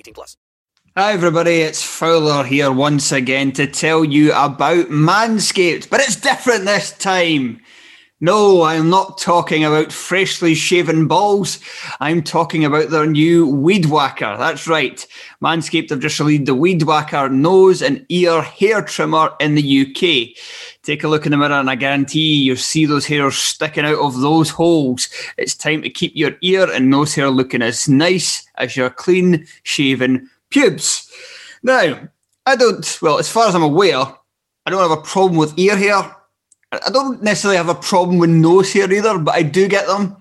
18 plus. Hi everybody, it's Fowler here once again to tell you about Manscaped, but it's different this time. No, I'm not talking about freshly shaven balls. I'm talking about their new Weed Whacker. That's right. Manscaped have just released the Weed Whacker nose and ear hair trimmer in the UK. Take a look in the mirror and I guarantee you'll see those hairs sticking out of those holes. It's time to keep your ear and nose hair looking as nice as your clean shaven pubes. Now, I don't, well, as far as I'm aware, I don't have a problem with ear hair. I don't necessarily have a problem with nose hair either, but I do get them.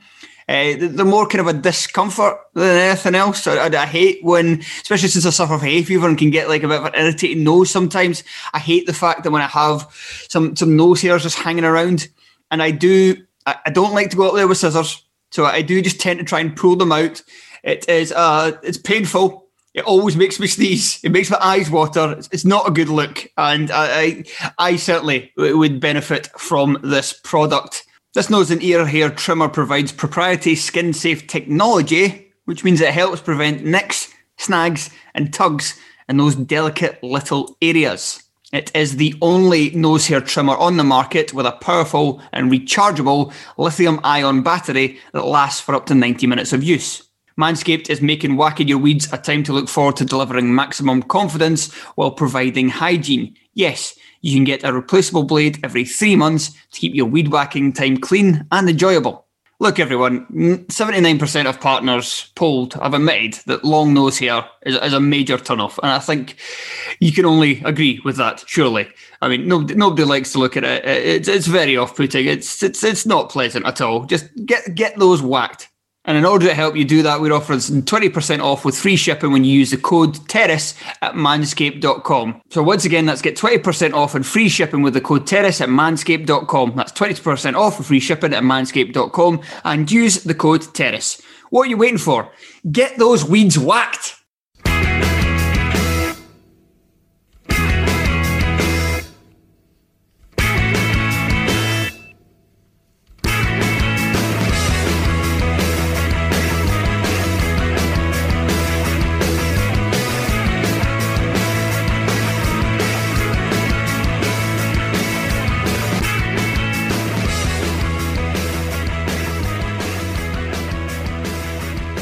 Uh, they're more kind of a discomfort than anything else. I, I, hate when, especially since I suffer from hay fever and can get like a bit of an irritating nose sometimes. I hate the fact that when I have some some nose hairs just hanging around, and I do, I, I don't like to go up there with scissors, so I do just tend to try and pull them out. It is, uh, it's painful it always makes me sneeze. It makes my eyes water. It's, it's not a good look, and I, I, I certainly would benefit from this product. This nose and ear hair trimmer provides proprietary skin safe technology, which means it helps prevent nicks, snags, and tugs in those delicate little areas. It is the only nose hair trimmer on the market with a powerful and rechargeable lithium ion battery that lasts for up to 90 minutes of use. Manscaped is making whacking your weeds a time to look forward to delivering maximum confidence while providing hygiene. Yes, you can get a replaceable blade every three months to keep your weed whacking time clean and enjoyable. Look, everyone, 79% of partners polled have admitted that long nose hair is, is a major turnoff. And I think you can only agree with that, surely. I mean, nobody, nobody likes to look at it. It's, it's very off putting. It's, it's, it's not pleasant at all. Just get, get those whacked. And in order to help you do that, we're offering 20% off with free shipping when you use the code TERRACE at manscaped.com. So once again, let's get 20% off and free shipping with the code TERRACE at manscaped.com. That's 20% off and free shipping at manscaped.com and use the code TERRACE. What are you waiting for? Get those weeds whacked.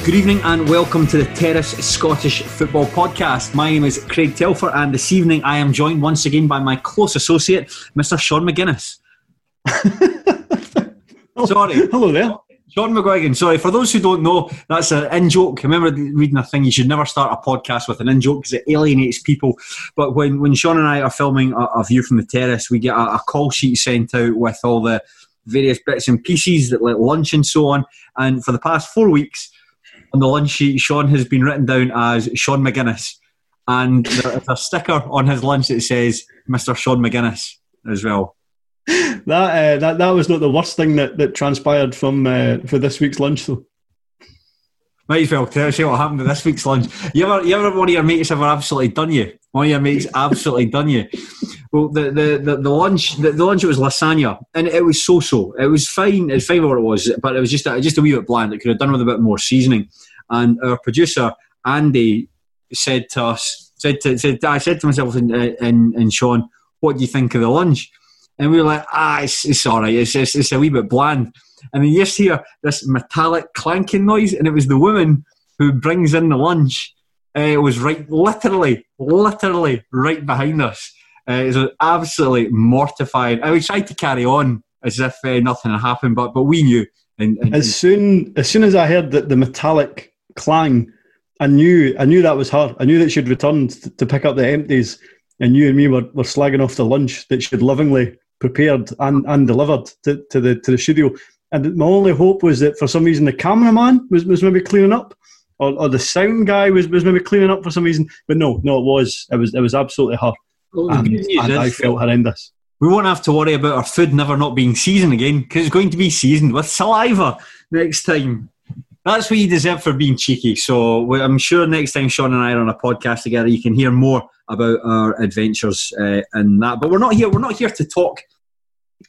Good evening and welcome to the Terrace Scottish Football Podcast. My name is Craig Telfer, and this evening I am joined once again by my close associate, Mr. Sean McGuinness. sorry. Hello there. Sean McGuigan, sorry, for those who don't know, that's an in joke. Remember reading a thing, you should never start a podcast with an in joke because it alienates people. But when, when Sean and I are filming a, a view from the terrace, we get a, a call sheet sent out with all the various bits and pieces, that like lunch and so on. And for the past four weeks, on the lunch sheet, Sean has been written down as Sean McGuinness. And there's a sticker on his lunch that says Mr. Sean McGuinness as well. that uh, that that was not the worst thing that, that transpired from uh, for this week's lunch, though. Might as well tell us what happened at this week's lunch. You ever, you ever one of your mates ever absolutely done you? One of your mates absolutely done you. Well, the the, the, the lunch the, the lunch it was lasagna, and it was so so. It was fine. It's fine what it was, but it was just a, just a wee bit bland. It could have done with a bit more seasoning. And our producer Andy said to us, said to said I said to myself and, and, and Sean, what do you think of the lunch? And we were like, ah, it's, it's all right. It's, it's, it's a wee bit bland. And then you just hear this metallic clanking noise, and it was the woman who brings in the lunch. Uh, it was right, literally, literally right behind us. Uh, it was absolutely mortifying. I tried to carry on as if uh, nothing had happened, but but we knew. And, and, as soon as soon as I heard that the metallic clang, I knew I knew that was her. I knew that she'd returned to pick up the empties, and you and me were, were slagging off the lunch that she'd lovingly prepared and, and delivered to, to the to the studio. And my only hope was that for some reason the cameraman was, was maybe cleaning up, or, or the sound guy was, was maybe cleaning up for some reason. But no, no, it was it was it was absolutely her. Well, and, and I felt horrendous. We won't have to worry about our food never not being seasoned again because it's going to be seasoned with saliva next time. That's what you deserve for being cheeky. So I'm sure next time Sean and I are on a podcast together, you can hear more about our adventures uh, in that. But we're not here. We're not here to talk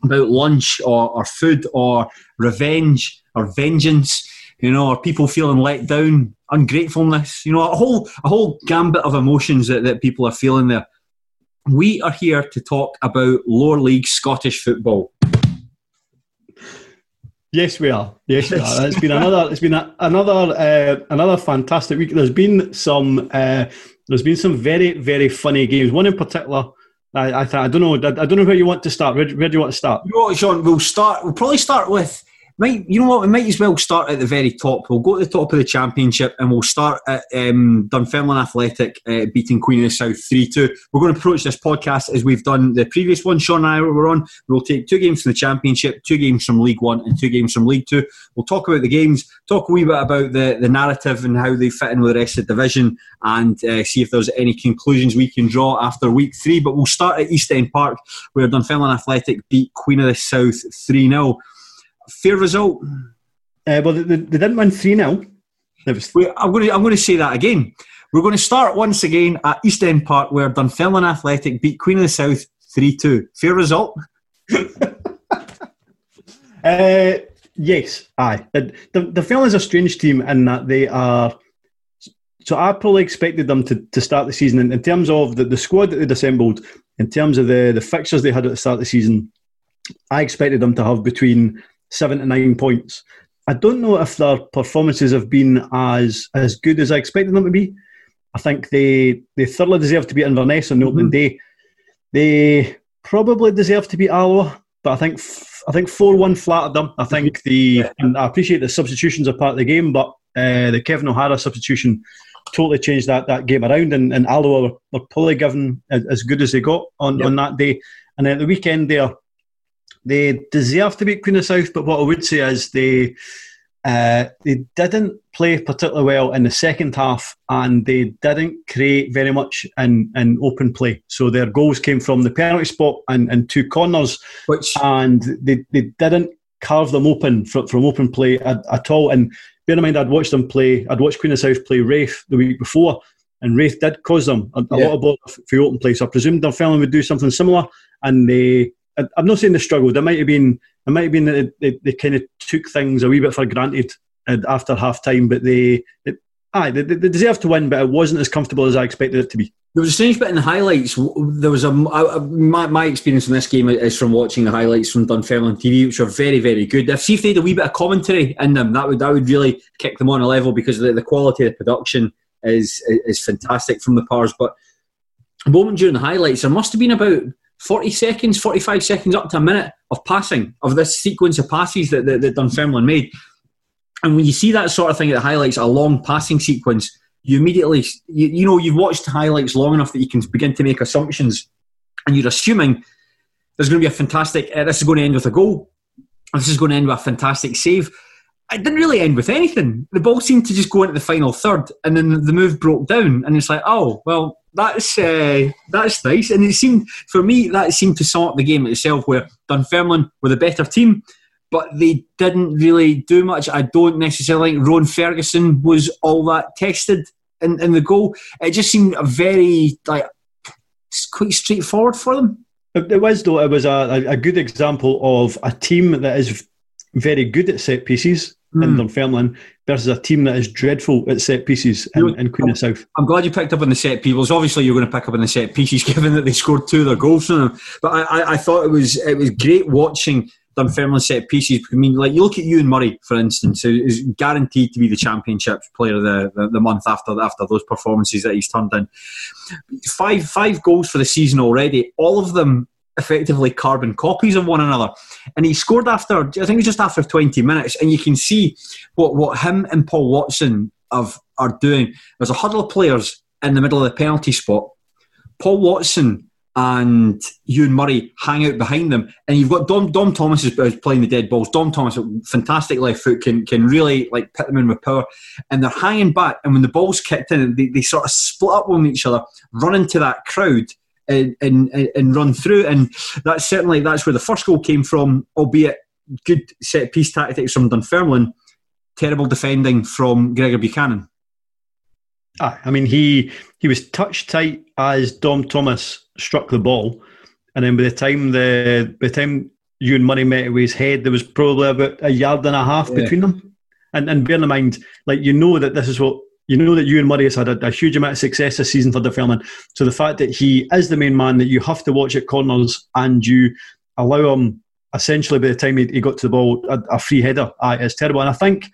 about lunch or, or food or revenge or vengeance. You know, or people feeling let down, ungratefulness. You know, a whole a whole gambit of emotions that, that people are feeling there. We are here to talk about lower league Scottish football. Yes, we are. Yes, we are. It's been another. It's been a, another uh, another fantastic week. There's been some. Uh, there's been some very very funny games. One in particular. I I, th- I don't know. I, I, don't know where you want to start. Where, where do you want to start? You know what, Sean? We'll start. We'll probably start with might you know what? We might as well start at the very top. We'll go to the top of the championship and we'll start at um, Dunfermline Athletic uh, beating Queen of the South three two. We're going to approach this podcast as we've done the previous one. Sean and I were on. We'll take two games from the championship, two games from League One, and two games from League Two. We'll talk about the games, talk a wee bit about the the narrative and how they fit in with the rest of the division, and uh, see if there's any conclusions we can draw after week three. But we'll start at East End Park where Dunfermline Athletic beat Queen of the South three 0 fair result? Uh, well, they, they, didn't win 3 0. I'm going, to, I'm going to say that again. We're going to start once again at East End Park where Dunfermline Athletic beat Queen of the South 3 2. Fair result? uh, yes, aye. The, the, Dunfermline's a strange team in that they are. So I probably expected them to, to start the season in, in terms of the, the squad that they'd assembled, in terms of the, the fixtures they had at the start of the season. I expected them to have between seven to nine points. I don't know if their performances have been as as good as I expected them to be. I think they they thoroughly deserve to be Inverness on the opening mm-hmm. day. They probably deserve to be Alloa, but I think I think four one flattered them. I think the and I appreciate the substitutions are part of the game, but uh, the Kevin O'Hara substitution totally changed that, that game around, and, and Alloa were, were probably given as good as they got on, yep. on that day. And then at the weekend there, they deserve to beat Queen of South, but what I would say is they uh, they didn't play particularly well in the second half, and they didn't create very much in, in open play. So their goals came from the penalty spot and, and two corners, Which... and they, they didn't carve them open from, from open play at, at all. And bear in mind, I'd watched them play. I'd watched Queen of South play Raith the week before, and Raith did cause them a, a yeah. lot of ball for open play. So I presumed Dunfermline would do something similar, and they I'm not saying they struggled. It might have been, it might have been that they, they, kind of took things a wee bit for granted after half time, but they, they aye, they, they deserved to win, but it wasn't as comfortable as I expected it to be. There was a strange bit in the highlights. There was a, a my, my experience in this game is from watching the highlights from Dunfermline TV, which are very, very good. If see if they had a wee bit of commentary in them, that would that would really kick them on a level because the, the quality of the production is is fantastic from the Pars. But a moment during the highlights, there must have been about 40 seconds, 45 seconds, up to a minute of passing, of this sequence of passes that, that, that Dunfermline made. And when you see that sort of thing that highlights a long passing sequence, you immediately, you, you know, you've watched highlights long enough that you can begin to make assumptions. And you're assuming there's going to be a fantastic, uh, this is going to end with a goal. This is going to end with a fantastic save. It didn't really end with anything. The ball seemed to just go into the final third, and then the move broke down. And it's like, oh, well, that's uh, that's nice, and it seemed for me that seemed to up the game itself, where Dunfermline were the better team, but they didn't really do much. I don't necessarily think Ron Ferguson was all that tested in, in the goal. It just seemed a very like quite straightforward for them. It was though. It was a, a good example of a team that is very good at set pieces mm. in Dunfermline versus a team that is dreadful at set pieces in, in Queen I'm, of South. I'm glad you picked up on the set pieces. Obviously, you're going to pick up on the set pieces, given that they scored two of their goals from them. But I, I, I thought it was it was great watching Dunfermline set pieces. I mean, like you look at Euan Murray, for instance, who is guaranteed to be the championship player of the, the, the, month after after those performances that he's turned in. Five five goals for the season already. All of them effectively carbon copies of one another. And he scored after I think it was just after twenty minutes, and you can see what what him and Paul Watson have, are doing. There's a huddle of players in the middle of the penalty spot. Paul Watson and Euan Murray hang out behind them. And you've got Dom, Dom Thomas is, playing the dead balls. Dom Thomas, fantastic left foot, can can really like put them in with power. And they're hanging back. And when the ball's kicked in, they, they sort of split up on each other, run into that crowd. And, and, and run through, and that's certainly that's where the first goal came from. Albeit good set piece tactics from Dunfermline, terrible defending from Gregor Buchanan. Ah, I mean, he he was touch tight as Dom Thomas struck the ball, and then by the time the by the time Euan Murray met it with his head, there was probably about a yard and a half yeah. between them. And and bear in mind, like you know that this is what you know that Euan Murray has had a, a, huge amount of success this season for Dunfermline. So the fact that he is the main man that you have to watch at corners and you allow him essentially by the time he, he got to the ball a, a free header, uh, is terrible. And I think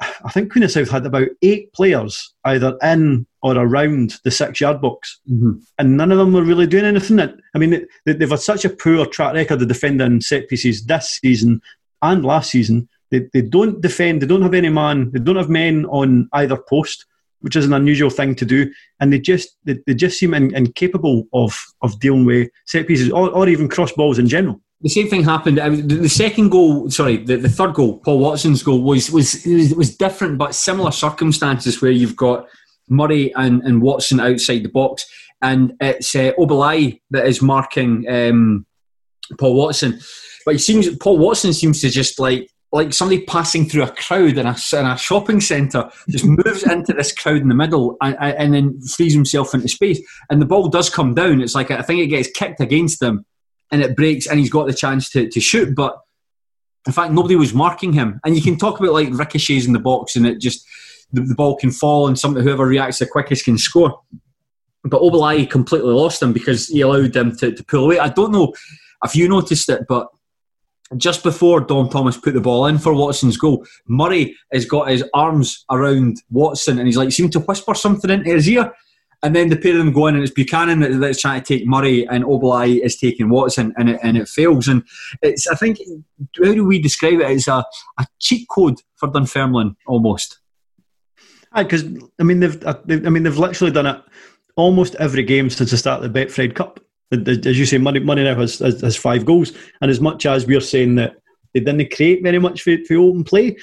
I think Queen of South had about eight players either in or around the six yard box, mm-hmm. and none of them were really doing anything. I mean, they, have had such a poor track record of defending set pieces this season and last season. They, they don't defend, they don't have any man, they don't have men on either post, which is an unusual thing to do, and they just they, they just seem in, incapable of, of dealing with set pieces or, or even cross balls in general the same thing happened. the second goal, sorry, the, the third goal, Paul Watson's goal, was was was different but similar circumstances where you've got Murray and, and Watson outside the box, and it's uh, Obileye that is marking um, Paul Watson. But he seems Paul Watson seems to just like like somebody passing through a crowd in a, in a shopping centre, just moves into this crowd in the middle and, and then frees himself into space. And the ball does come down. It's like I think it gets kicked against him and it breaks and he's got the chance to, to shoot. But in fact, nobody was marking him. And you can talk about like ricochets in the box and it just, the, the ball can fall and somebody, whoever reacts the quickest can score. But Obileye completely lost him because he allowed them to, to pull away. I don't know if you noticed it, but just before Dom Thomas put the ball in for Watson's goal, Murray has got his arms around Watson and he's like, seemed to whisper something into his ear. And then the pair of them go in, and it's Buchanan that's trying to take Murray, and Obileye is taking Watson, and it, and it fails. And it's, I think, how do we describe it? It's a, a cheat code for Dunfermline almost. Because I mean, they've, uh, I mean, they've literally done it almost every game since the start of the Betfred Cup. As you say, Money, Money now has, has, has five goals, and as much as we're saying that they didn't create very much for, for open play,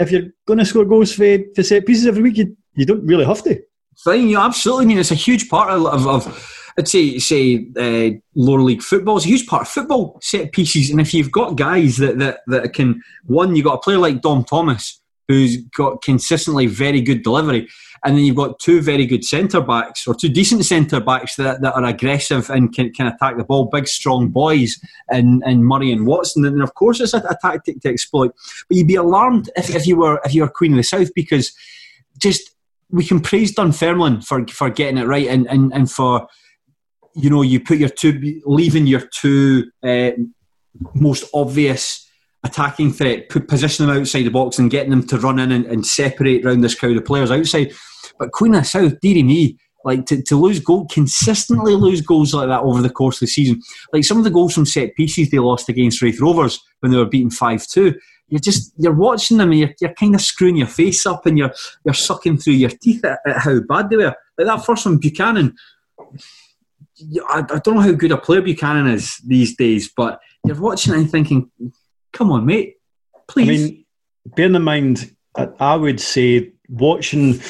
if you're going to score goals for, for set pieces every week, you, you don't really have to thing. You absolutely I mean it's a huge part of, of, of I'd say say uh, lower league football is a huge part of football set pieces. And if you've got guys that, that that can one, you've got a player like Dom Thomas who's got consistently very good delivery. And then you've got two very good centre backs or two decent centre backs that, that are aggressive and can, can attack the ball, big strong boys and, and Murray and Watson. And of course it's a, a tactic to exploit. But you'd be alarmed if, if you were if you were Queen of the South because just we can praise Dunfermline for for getting it right and, and, and for you know you put your two leaving your two uh, most obvious attacking threat, position them outside the box and getting them to run in and, and separate around this crowd of players outside. But Queen of South, dearie me, like to, to lose goal consistently lose goals like that over the course of the season. Like some of the goals from set pieces they lost against Raith Rovers when they were beaten five two you're just you're watching them and you're, you're kind of screwing your face up and you're you're sucking through your teeth at, at how bad they were. Like that first one, Buchanan. I, I don't know how good a player Buchanan is these days, but you're watching and thinking, "Come on, mate, please." I mean, bearing in mind, I would say watching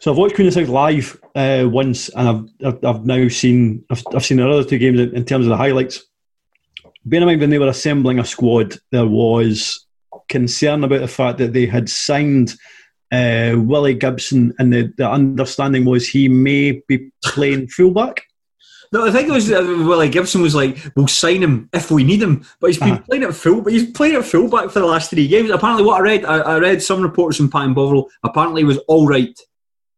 So I've watched Queen of South live uh, once, and I've, I've I've now seen I've, I've seen their other two games in, in terms of the highlights. Bear in mind when they were assembling a squad, there was concern about the fact that they had signed uh, Willie Gibson, and the, the understanding was he may be playing fullback. No, I think it was uh, Willie Gibson was like, "We'll sign him if we need him," but he's been Uh-huh. playing at full. But he's playing at fullback for the last three games. Apparently, what I read, I, I read some reports from Pie and Bovril. Apparently, he was all right.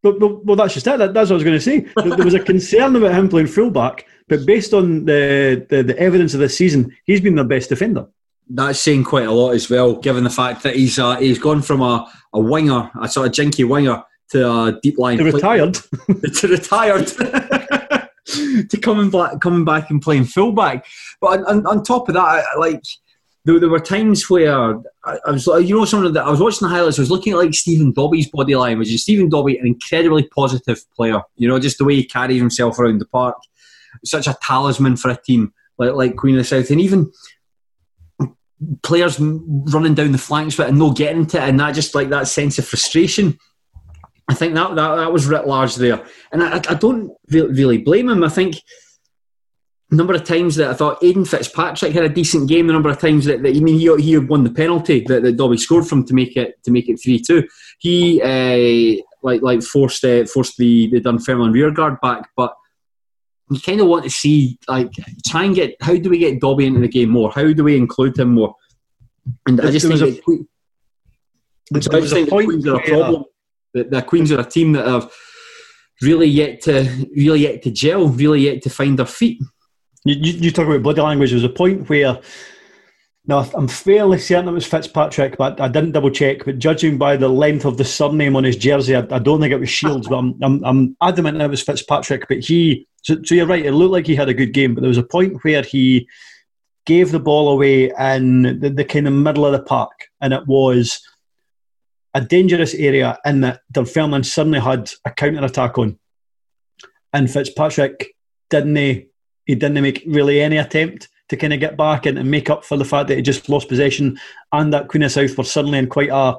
But, but, well, that's just it. That, that's what I was going to say. There there was a concern about him playing fullback, but based on the, the, the evidence of this season, he's been their best defender. That's saying quite a lot as well, given the fact that he's uh, he's gone from a, a winger, a sort of jinky winger, to a deep line play- retired. to retired to coming back coming back and playing fullback. But on, on, on top of that, I, like there, there were times where I, I was you know, some of the I was watching the highlights. I was looking at like Stephen Dobbie's body line, which is Stephen Dobbie, an incredibly positive player. You know, just the way he carries himself around the park, such a talisman for a team like like Queen of the South, and even players running down the flanks but and no getting to it, and that just like that sense of frustration. I think that that, that was writ large there, and I, I don't re- really blame him. I think the number of times that I thought Aidan Fitzpatrick had a decent game, the number of times that, that I mean he, he won the penalty that, that Dobbie scored from to make it to make it three two. He uh, like like forced uh, forced the the Dunfermline rearguard back, but you kind of want to see like try and get how do we get Dobbie into the game more? How do we include him more? And I just there think was a- that There so was a point a where- problem. The, Queens are a team that have really yet to really yet to gel, really yet to find their feet. You, you, you talk about body language. There was a point where, now I'm fairly certain it was Fitzpatrick, but I didn't double check. But judging by the length of the surname on his jersey, I, I don't think it was Shields. but I'm, I'm, I'm adamant it was Fitzpatrick. But he, so, so you're right. It looked like he had a good game, but there was a point where he gave the ball away in the, the kind of middle of the park, and it was a dangerous area in that Dunfermline suddenly had a counter attack on, and Fitzpatrick didn't he, he didn't make really any attempt to kind of get back and, and make up for the fact that he just lost possession and that Queen of South were suddenly in quite a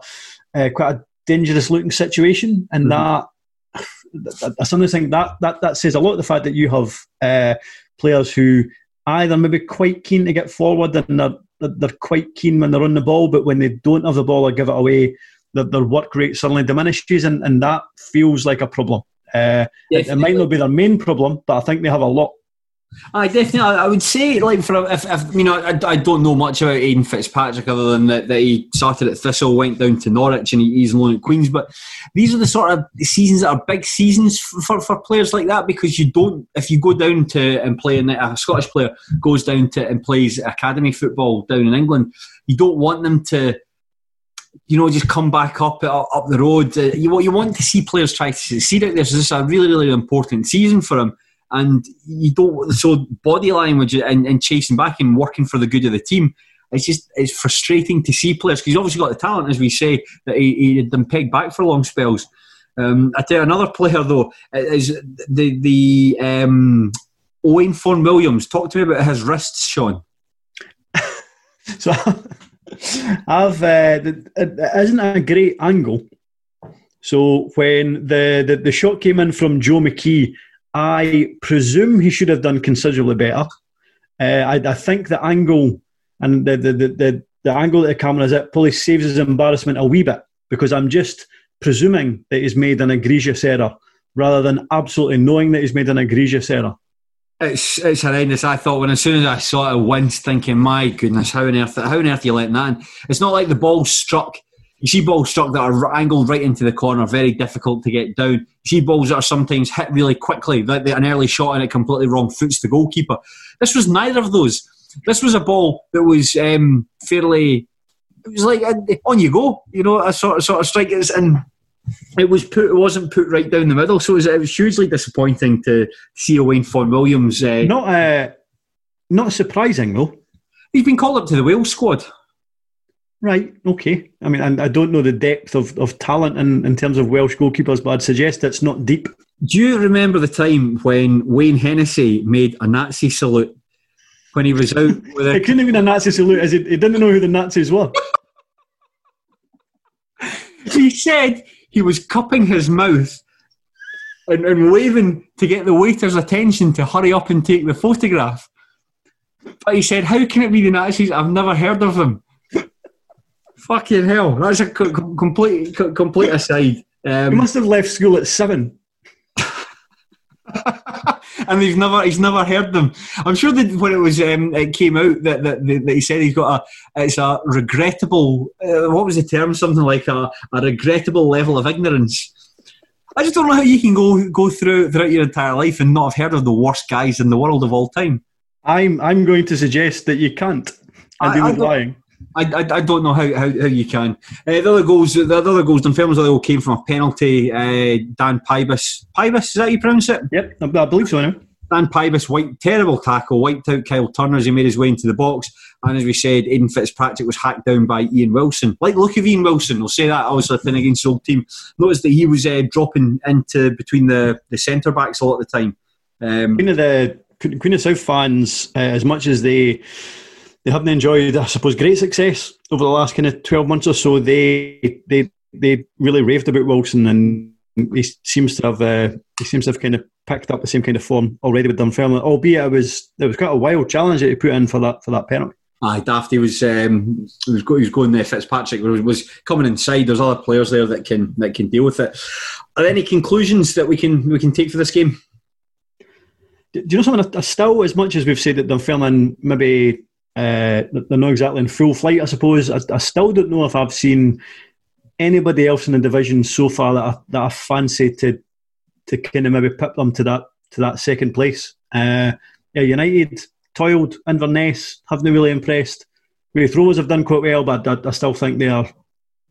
uh, quite a dangerous looking situation, and that. I sometimes think that, that that says a lot of the fact that you have uh, players who either maybe quite keen to get forward and they're, they're quite keen when they're on the ball, but when they don't have the ball or give it away, their, their work rate suddenly diminishes, and, and that feels like a problem. Uh, it, it might not be their main problem, but I think they have a lot. I definitely, I would say, like for if, if you know, I, I don't know much about Aidan Fitzpatrick other than that, that he started at Thistle, went down to Norwich, and he, he's loan at Queens. But these are the sort of seasons that are big seasons for, for, for players like that because you don't, if you go down to and play in a Scottish player goes down to and plays academy football down in England, you don't want them to. You know, just come back up up, the road. Uh, you you want to see players try to succeed out there. This is a really really important season for him and you don't so body language and, and chasing back and working for the good of the team it's just it's frustrating to see players because he's obviously got the talent as we say that he, he had them pegged back for long spells um, I tell you another player though is the the um, Owain Fon Williams talk to me about his wrists Sean So I've uh, it it isn't a great angle. So when the, the, the shot came in from Joe McKee, I presume he should have done considerably better. Uh, I, I think the angle and the, the, the, the, the angle that the camera is at probably saves his embarrassment a wee bit because I'm just presuming that he's made an egregious error rather than absolutely knowing that he's made an egregious error. It's it's horrendous. I thought when as soon as I saw it, I winced, thinking, "My goodness, how on earth, how on earth are you letting that in?" It's not like the ball struck. You see balls struck that are angled right into the corner, very difficult to get down. You see balls that are sometimes hit really quickly, like an early shot and it completely wrong foots the goalkeeper. This was neither of those. This was a ball that was um, fairly. It was like uh, on you go, you know, a sort of sort of strike. It's and it was put. It wasn't put right down the middle, so it was, it was hugely disappointing to see Owain Fon Williams. Uh, Not uh, not surprising though. He's been called up to the Wales squad. Right, okay. I mean, I, I don't know the depth of, of talent in, in terms of Welsh goalkeepers, but I'd suggest it's not deep. Do you remember the time when Wayne Hennessy made a Nazi salute when he was out with It couldn't have been a Nazi salute, as he, he didn't know who the Nazis were. He said he was cupping his mouth and, and waving to get the waiter's attention to hurry up and take the photograph. But he said, "How can it be the Nazis? I've never heard of them." Fucking hell! That's a co- co- complete co- complete aside. Um, He must have left school at seven. and he's never he's never heard them. I'm sure that when it was um, it came out that, that, that he said he's got a it's a regrettable uh, what was the term something like a, a regrettable level of ignorance. I just don't know how you can go go through throughout your entire life and not have heard of the worst guys in the world of all time. I'm I'm going to suggest that you can't. And I- he was lying. I, I, I don't know how, how, how you can. Uh, the other goals, the other goals, Dunfermline's other goal came from a penalty. Uh, Dan Pybus, Pybus, is that how you pronounce it? Yep, I, I believe so. Now. Dan Pybus, white, terrible tackle, wiped out Kyle Turner as he made his way into the box. And as we said, Aidan Fitzpatrick was hacked down by Ian Wilson. Like look of Ian Wilson, we'll say that I obviously playing against the old team. Notice that he was uh, dropping into between the, the centre backs a lot of the time. Um, Queen of the Queen of South fans, uh, as much as they they haven't enjoyed, I suppose, great success over the last kind of twelve months or so, they they they really raved about Wilson, and he seems to have uh, he seems to have kind of picked up the same kind of form already with Dunfermline. Albeit it was it was quite a wild challenge that he put in for that for that penalty. Aye, Dafty was um, he was, go, he was going there. Fitzpatrick was, was coming inside. There's other players there that can that can deal with it. Are there any conclusions that we can we can take for this game? Do you know something? I still, as much as we've said that Dunfermline maybe uh, they're not exactly in full flight, I suppose. I, I still don't know if I've seen anybody else in the division so far that I, that I fancy to to kind of maybe pip them to that to that second place. Uh, yeah, United toiled Inverness, haven't really impressed. Raith Rovers have done quite well, but I, I still think they are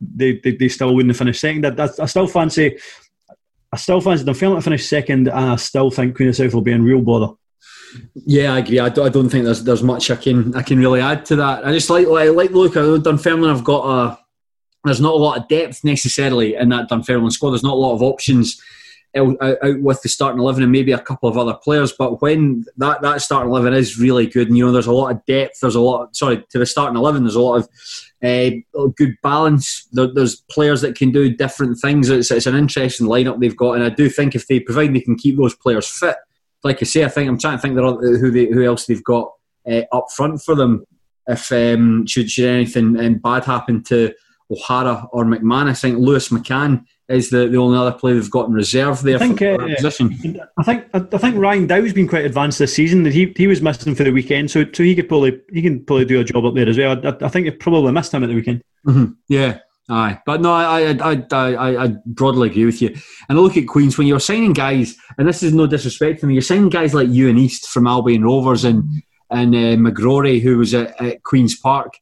they, they, they still wouldn't finish second. I, I, I still fancy I still fancy Dunfermline to finish second, and I still think Queen of South will be in real bother. Yeah, I agree. I don't, I don't think there's there's much I can I can really add to that. I just like like, like look. at Dunfermline have got a there's not a lot of depth necessarily in that Dunfermline squad. There's not a lot of options out with the starting eleven and maybe a couple of other players. But when that, that starting eleven is really good, and you know there's a lot of depth. There's a lot. Sorry, to the starting eleven, there's a lot of uh, good balance. There, there's players that can do different things. It's, it's an interesting lineup they've got, and I do think if they provide they can keep those players fit. Like I say, I think I'm trying to think there who they, who else they've got uh, up front for them. If um, should should anything um, bad happen to O'Hara or McMahon, I think Lewis McCann is the, the only other player they've got in reserve there I think, for, uh, for that position. I think I think Ryan Dow's been quite advanced this season. He he was missing for the weekend, so so he could probably he can probably do a job up there as well. I, I think they probably missed him at the weekend. hmm Yeah, aye. But no, I, I, I, I, broadly agree with you. And I look at Queens when you're signing guys, and this is no disrespect to them, you're signing guys like you and East from Albion Rovers and and uh, McGrory, who was at, at Queens Park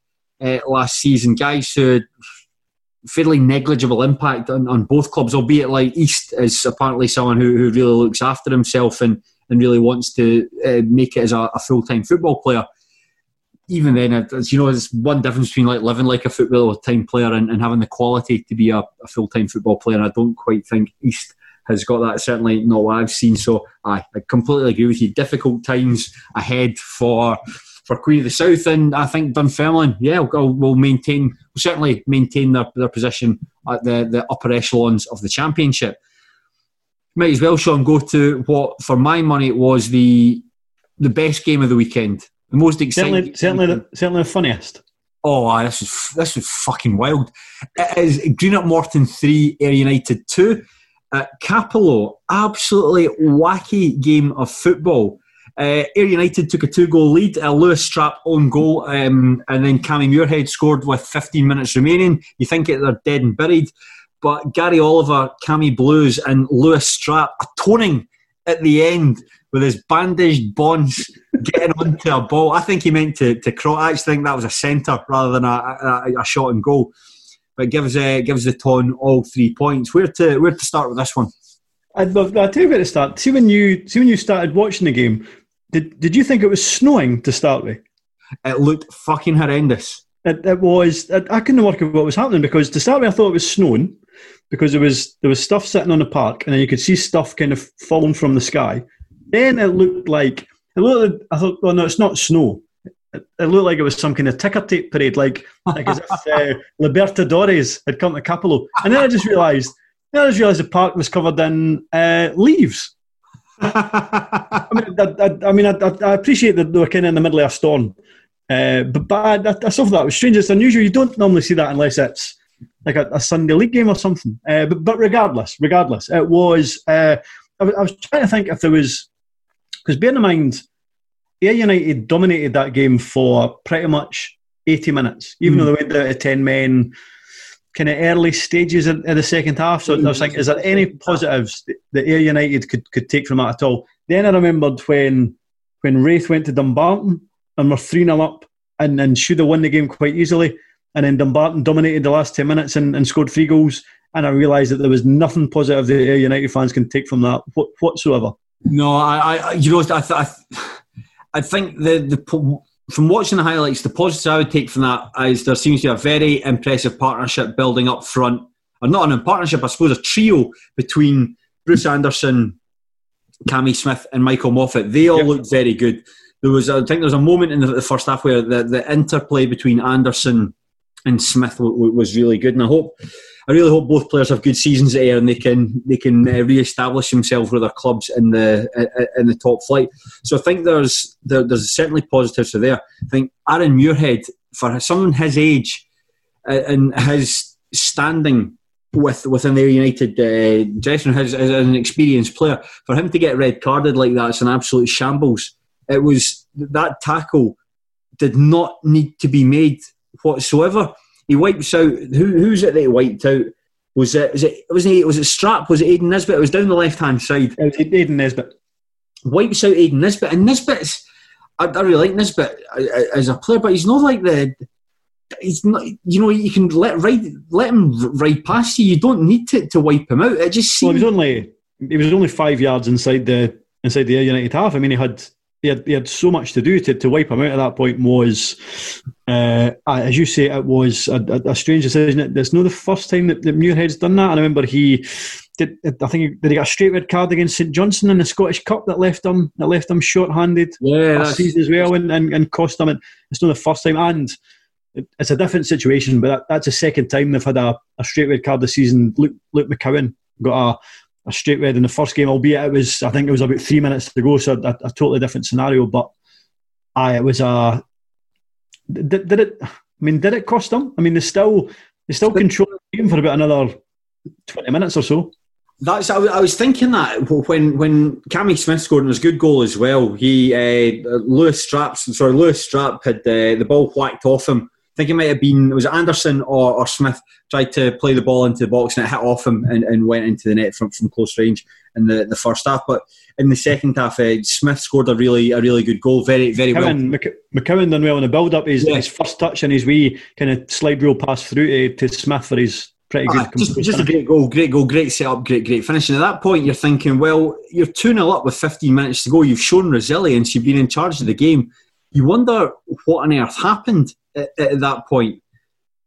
uh, last season, guys who had fairly negligible impact on, on both clubs, albeit like East is apparently someone who, who really looks after himself and, and really wants to uh, make it as a, a full time football player even then, it's, you know, there's one difference between like living like a football time player and, and having the quality to be a, a full time football player. And I don't quite think East has got that. Certainly not what I've seen. So I, I completely agree with you. Difficult times ahead for for Queen of the South, and I think Dunfermline, yeah, will, will maintain, will certainly maintain their, their position at the, the upper echelons of the championship. Might as well, Sean, go to what, for my money, was the the best game of the weekend. The most exciting. Certainly, certainly, the, certainly the funniest. Oh, aye, this was this was fucking wild. It is Green Greenock Morton three, Ayr United two. At Cappielow, absolutely wacky game of football. Uh, Ayr United took a two-goal lead. A Lewis Strapp on goal, um, and then Cammy Muirhead scored with 15 minutes remaining. You think it, they're dead and buried, but Gary Oliver, Cammy Blues, and Lewis Strapp atoning at the end with his bandaged bonds getting onto a ball. I think he meant to to cross. I actually think that was a centre rather than a, a, a shot and goal. But gives uh, gives the ton all three points. Where to where to start with this one? I'd love. I'll tell you where to start. See when you see when you started watching the game. Did Did you think it was snowing to start with? It looked fucking horrendous. It, it was. I, I couldn't work out what was happening because to start with, I thought it was snowing because there was there was stuff sitting on the park, and then you could see stuff kind of falling from the sky. Then it looked like it looked. I thought, well, no, it's not snow. It, it looked like it was some kind of ticker tape parade, like like as if uh, Libertadores had come to Cappielow. And then I just realised Then I just realised the park was covered in uh, leaves. I mean, I, I, I mean, I, I, appreciate that they were kind of in the middle of a storm, uh, but, but I, I saw that it was strange. It's unusual. You don't normally see that unless it's like a, a Sunday league game or something. Uh, but, but regardless, regardless, it was. Uh, I, was I was trying to think if there was because bear in mind, Ayr United dominated that game for pretty much 80 minutes, even mm. though they went down to 10 men, kind of early stages in, in the second half. So mm. I was thinking, is there any positives that Ayr United could, could take from that at all? Then I remembered when when Raith went to Dumbarton and were 3 0 up and, and should have won the game quite easily. And then Dumbarton dominated the last 10 minutes and, and scored three goals. And I realised that there was nothing positive that Ayr United fans can take from that whatsoever. No, I, I you know, I, I, I think the the from watching the highlights, the positives I would take from that is there seems to be a very impressive partnership building up front, or not a partnership, I suppose a trio between Bruce Anderson, Cammy Smith, and Michael Moffat. They all yep. looked very good. There was, I think, there was a moment in the, the first half where the, the interplay between Anderson and Smith was really good, and I hope I really hope both players have good seasons there and they can they can uh, re-establish themselves with their clubs in the in the top flight. So I think there's there, there's certainly positives there. I think Aaron Muirhead for someone his age uh, and his standing with within the United uh, dressing room as, an experienced player for him to get red carded like that, it's an absolute shambles. It was that tackle did not need to be made whatsoever he wipes out who who's it that he wiped out? Was it was it was it was it Strapp? Was it Aidan Nesbitt? It was down the left hand side. It was Aidan Nesbitt. Wipes out Aidan Nesbitt, and Nesbitt's I, I really like Nesbitt as a player, but he's not like the he's not you know you can let ride let him ride past you. You don't need to, to wipe him out. It just seems... well, he was only he was only five yards inside the inside the United half. I mean, he had he had, he had so much to do to, to wipe him out at that point was, uh, as you say, it was a, a, a, strange decision. It's not the first time that, that Muirhead's done that. I remember he did. I think he, did he get a straight red card against St Johnstone in the Scottish Cup that left him that left him short-handed. Yeah, last season as well, and, and, and cost him. it's not the first time, and it's a different situation. But that, that's the second time they've had a, a straight red card this season. Luke, Luke McCowan got a a straight red in the first game, albeit it was I think it was about three minutes to go, so a, a totally different scenario. But I it was a did, did, it? I mean, did it cost them? I mean, they still they still control the game for about another twenty minutes or so. That's I, I was thinking that when when Cammy Smith scored and was good goal as well. He uh, Lewis Strapps sorry Lewis Strapp had uh, the ball whacked off him I think it might have been was it Anderson or, or Smith tried to play the ball into the box and it hit off him and, and went into the net from, from close range in the, the first half. But in the second half, uh, Smith scored a really a really good goal. Very very McCowan, well. McCowan done well in the build up. His, yeah. his first touch and his wee kind of slide rule pass through to, to Smith for his pretty good. Ah, just, just a great goal, great goal, great setup, great great finish. And at that point, you're thinking, well, you're two 0 up with 15 minutes to go. You've shown resilience. You've been in charge of the game. You wonder what on earth happened at, at that point.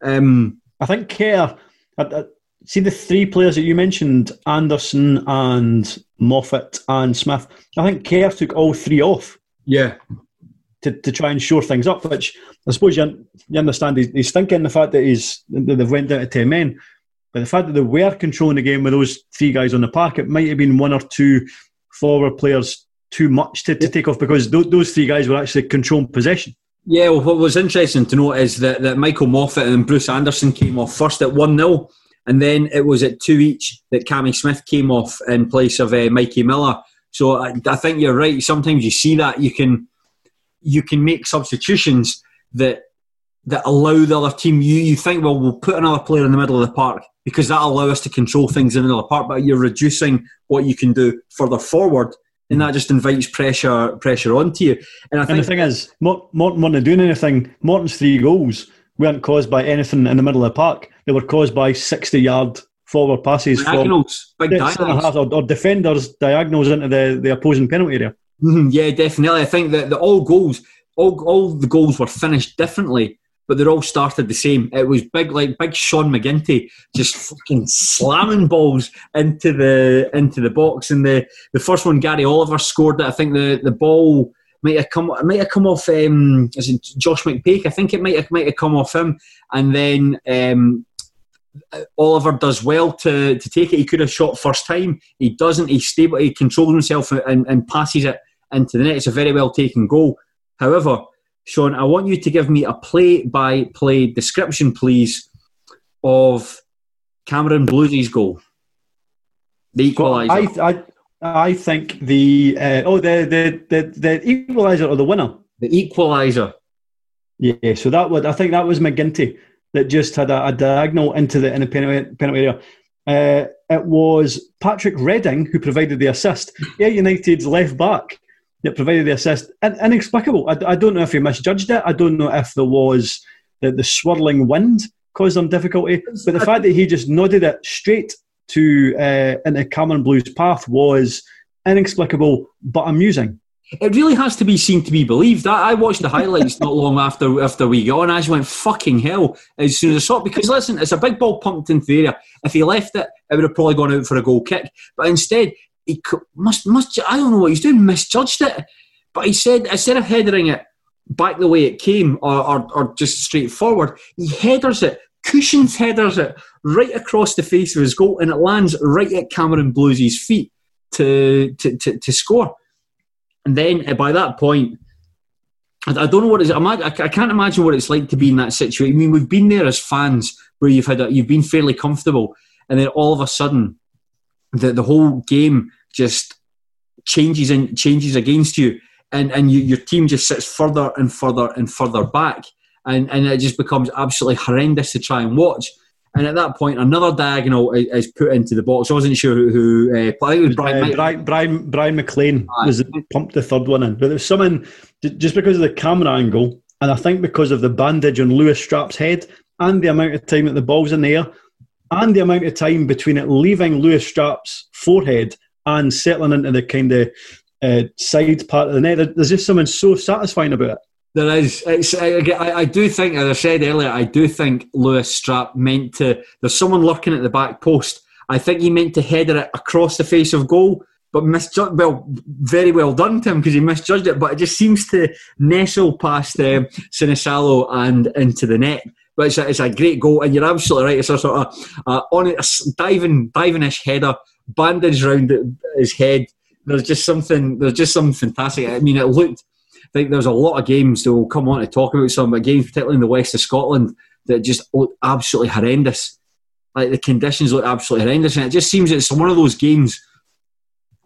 Um, I think Kerr. I, I, see the three players that you mentioned, Anderson and Moffat and Smith. I think Kerr took all three off. Yeah. To, to try and shore things up, which I suppose you, you understand. He's, he's thinking the fact that he's that they've went down to ten men, but the fact that they were controlling the game with those three guys on the park, it might have been one or two forward players too much to, to take off because those, those three guys were actually controlling possession. Yeah, well, what was interesting to note is that, that Michael Moffat and Bruce Anderson came off first at 1 0, and then it was at 2 each that Cammy Smith came off in place of uh, Mikey Miller. So I, I, think you're right. Sometimes you see that you can you can make substitutions that that allow the other team. You you think, well, we'll put another player in the middle of the park because that'll allow us to control things in the middle of the park. But you're reducing what you can do further forward and that just invites pressure pressure onto you. And I think and the thing is, Morton wasn't doing anything. Morton's three goals weren't caused by anything in the middle of the park. They were caused by sixty yard forward passes diagonals, from big diagonals. Or, or, defenders diagonals into the, the opposing penalty area. Mm-hmm, yeah, definitely. I think that the all goals, all all the goals were finished differently but they all started the same. It was big, like big Sean McGinty just fucking slamming balls into the into the box. And the the first one, Gary Oliver scored that. I think the the ball might have come might have come off um, is it Josh McPake? I think it might have might have come off him. And then um, Oliver does well to, to take it. He could have shot first time. He doesn't. He's stable. He controls himself and, and passes it into the net. It's a very well taken goal. However, Sean, I want you to give me a play by play description, please, of Cameron Blues' goal. The equaliser. I, I, I think the uh, oh the, the the the equaliser or the winner. The equaliser. Yeah, so that would I think that was McGinty that just had a, a diagonal into the in the penalty, penalty area. Uh, it was Patrick Redding who provided the assist. Yeah, United's left back that provided the assist. In, inexplicable. I, I, don't know if he misjudged it. I don't know if there was the, the swirling wind caused him difficulty. But the fact that he just nodded it straight to uh, into Cameron Blues' path was inexplicable but amusing. It really has to be seen to be believed. I, I watched the highlights not long after after we got on. I just went fucking hell as soon as I saw it because listen, it's a big ball pumped into the area. If he left it, it would have probably gone out for a goal kick. But instead, he must must I don't know what he's doing. Misjudged it, but he said instead of headering it back the way it came or, or, or just straightforward, he headers it, cushions headers it right across the face of his goal, and it lands right at Cameron Blues' feet to to, to, to score. And then uh, by that point, I, don't know what it's. I can't imagine what it's like to be in that situation. I mean, we've been there as fans where you've had a, you've been fairly comfortable, and then all of a sudden, the the whole game just changes and changes against you, and and you, your team just sits further and further and further back, and and it just becomes absolutely horrendous to try and watch. And at that point, another diagonal is put into the box. I wasn't sure who. uh, I think it was Brian. Uh, Brian, Brian, Brian McLean was pumped the third one in, but there was someone just because of the camera angle, and I think because of the bandage on Lewis Strapp's head, and the amount of time that the ball's in the air, and the amount of time between it leaving Lewis Strapp's forehead and settling into the kind of uh, side part of the net. There's just something so satisfying about it. There is. I, I, do think, as I said earlier, I do think Lewis Strapp meant to. There's someone lurking at the back post. I think he meant to header it across the face of goal, but misjudged. Well, very well done to him because he misjudged it. But it just seems to nestle past um, Sinisalo and into the net. But it's a, it's a great goal, and you're absolutely right. It's a sort of uh, on a diving, diving-ish header, bandage around his head. There's just something. There's just something fantastic. I mean, it looked think there's a lot of games that will come on to talk about some, but games, particularly in the west of Scotland, that just look absolutely horrendous. Like the conditions look absolutely horrendous, and it just seems it's one of those games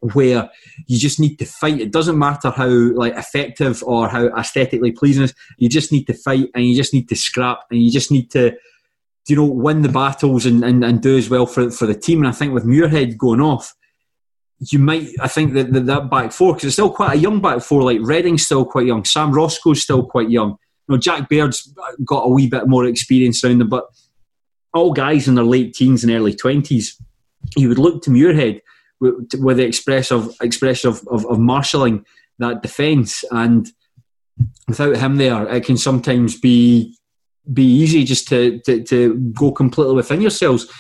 where you just need to fight. It doesn't matter how like effective or how aesthetically pleasing is. You just need to fight, and you just need to scrap, and you just need to, you know, win the battles and, and, and do as well for for the team. And I think with Muirhead going off, you might, I think that that, that back four because it's still quite a young back four. Like Redding's still quite young, Sam Roscoe's still quite young. You know, Jack Baird's got a wee bit more experience around them, but all guys in their late teens and early twenties, you would look to Muirhead with, with the express of expression of, of, of marshalling that defence, and without him there, it can sometimes be be easy just to, to, to go completely within yourselves.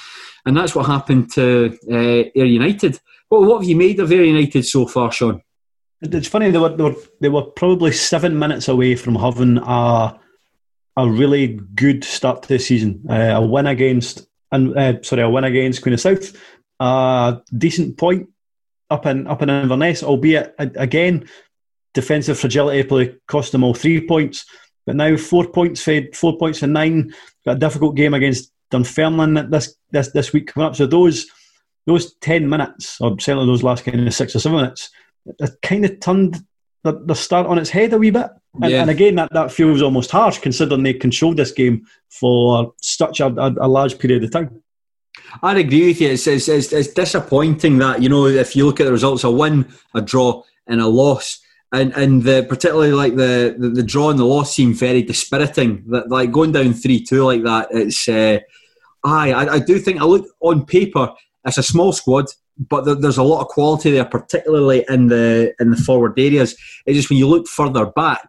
And that's what happened to uh, Ayr United. Well, what have you made of Ayr United so far, Sean? It's funny they were, they were they were probably seven minutes away from having a a really good start to the season. Uh, a win against and uh, sorry, a win against Queen of South, a decent point up in up in Inverness, albeit again defensive fragility probably cost them all three points. But now four points fed, four points for nine. Got a difficult game against Dunfermline this this this week coming up. So those those 10 minutes, or certainly those last kind of six or seven minutes, it kind of turned the, the start on its head a wee bit. And, yeah. and, again, that, that feels almost harsh considering they controlled this game for such a, a, a large period of time. I agree with you. It's, it's, it's, it's, disappointing that, you know, if you look at the results, a win, a draw, and a loss, and and the, particularly like the, the, the draw and the loss seem very dispiriting. That like going down three two like that, it's uh, I, I do think I look on paper it's a small squad, but there's a lot of quality there, particularly in the in the forward areas. It's just when you look further back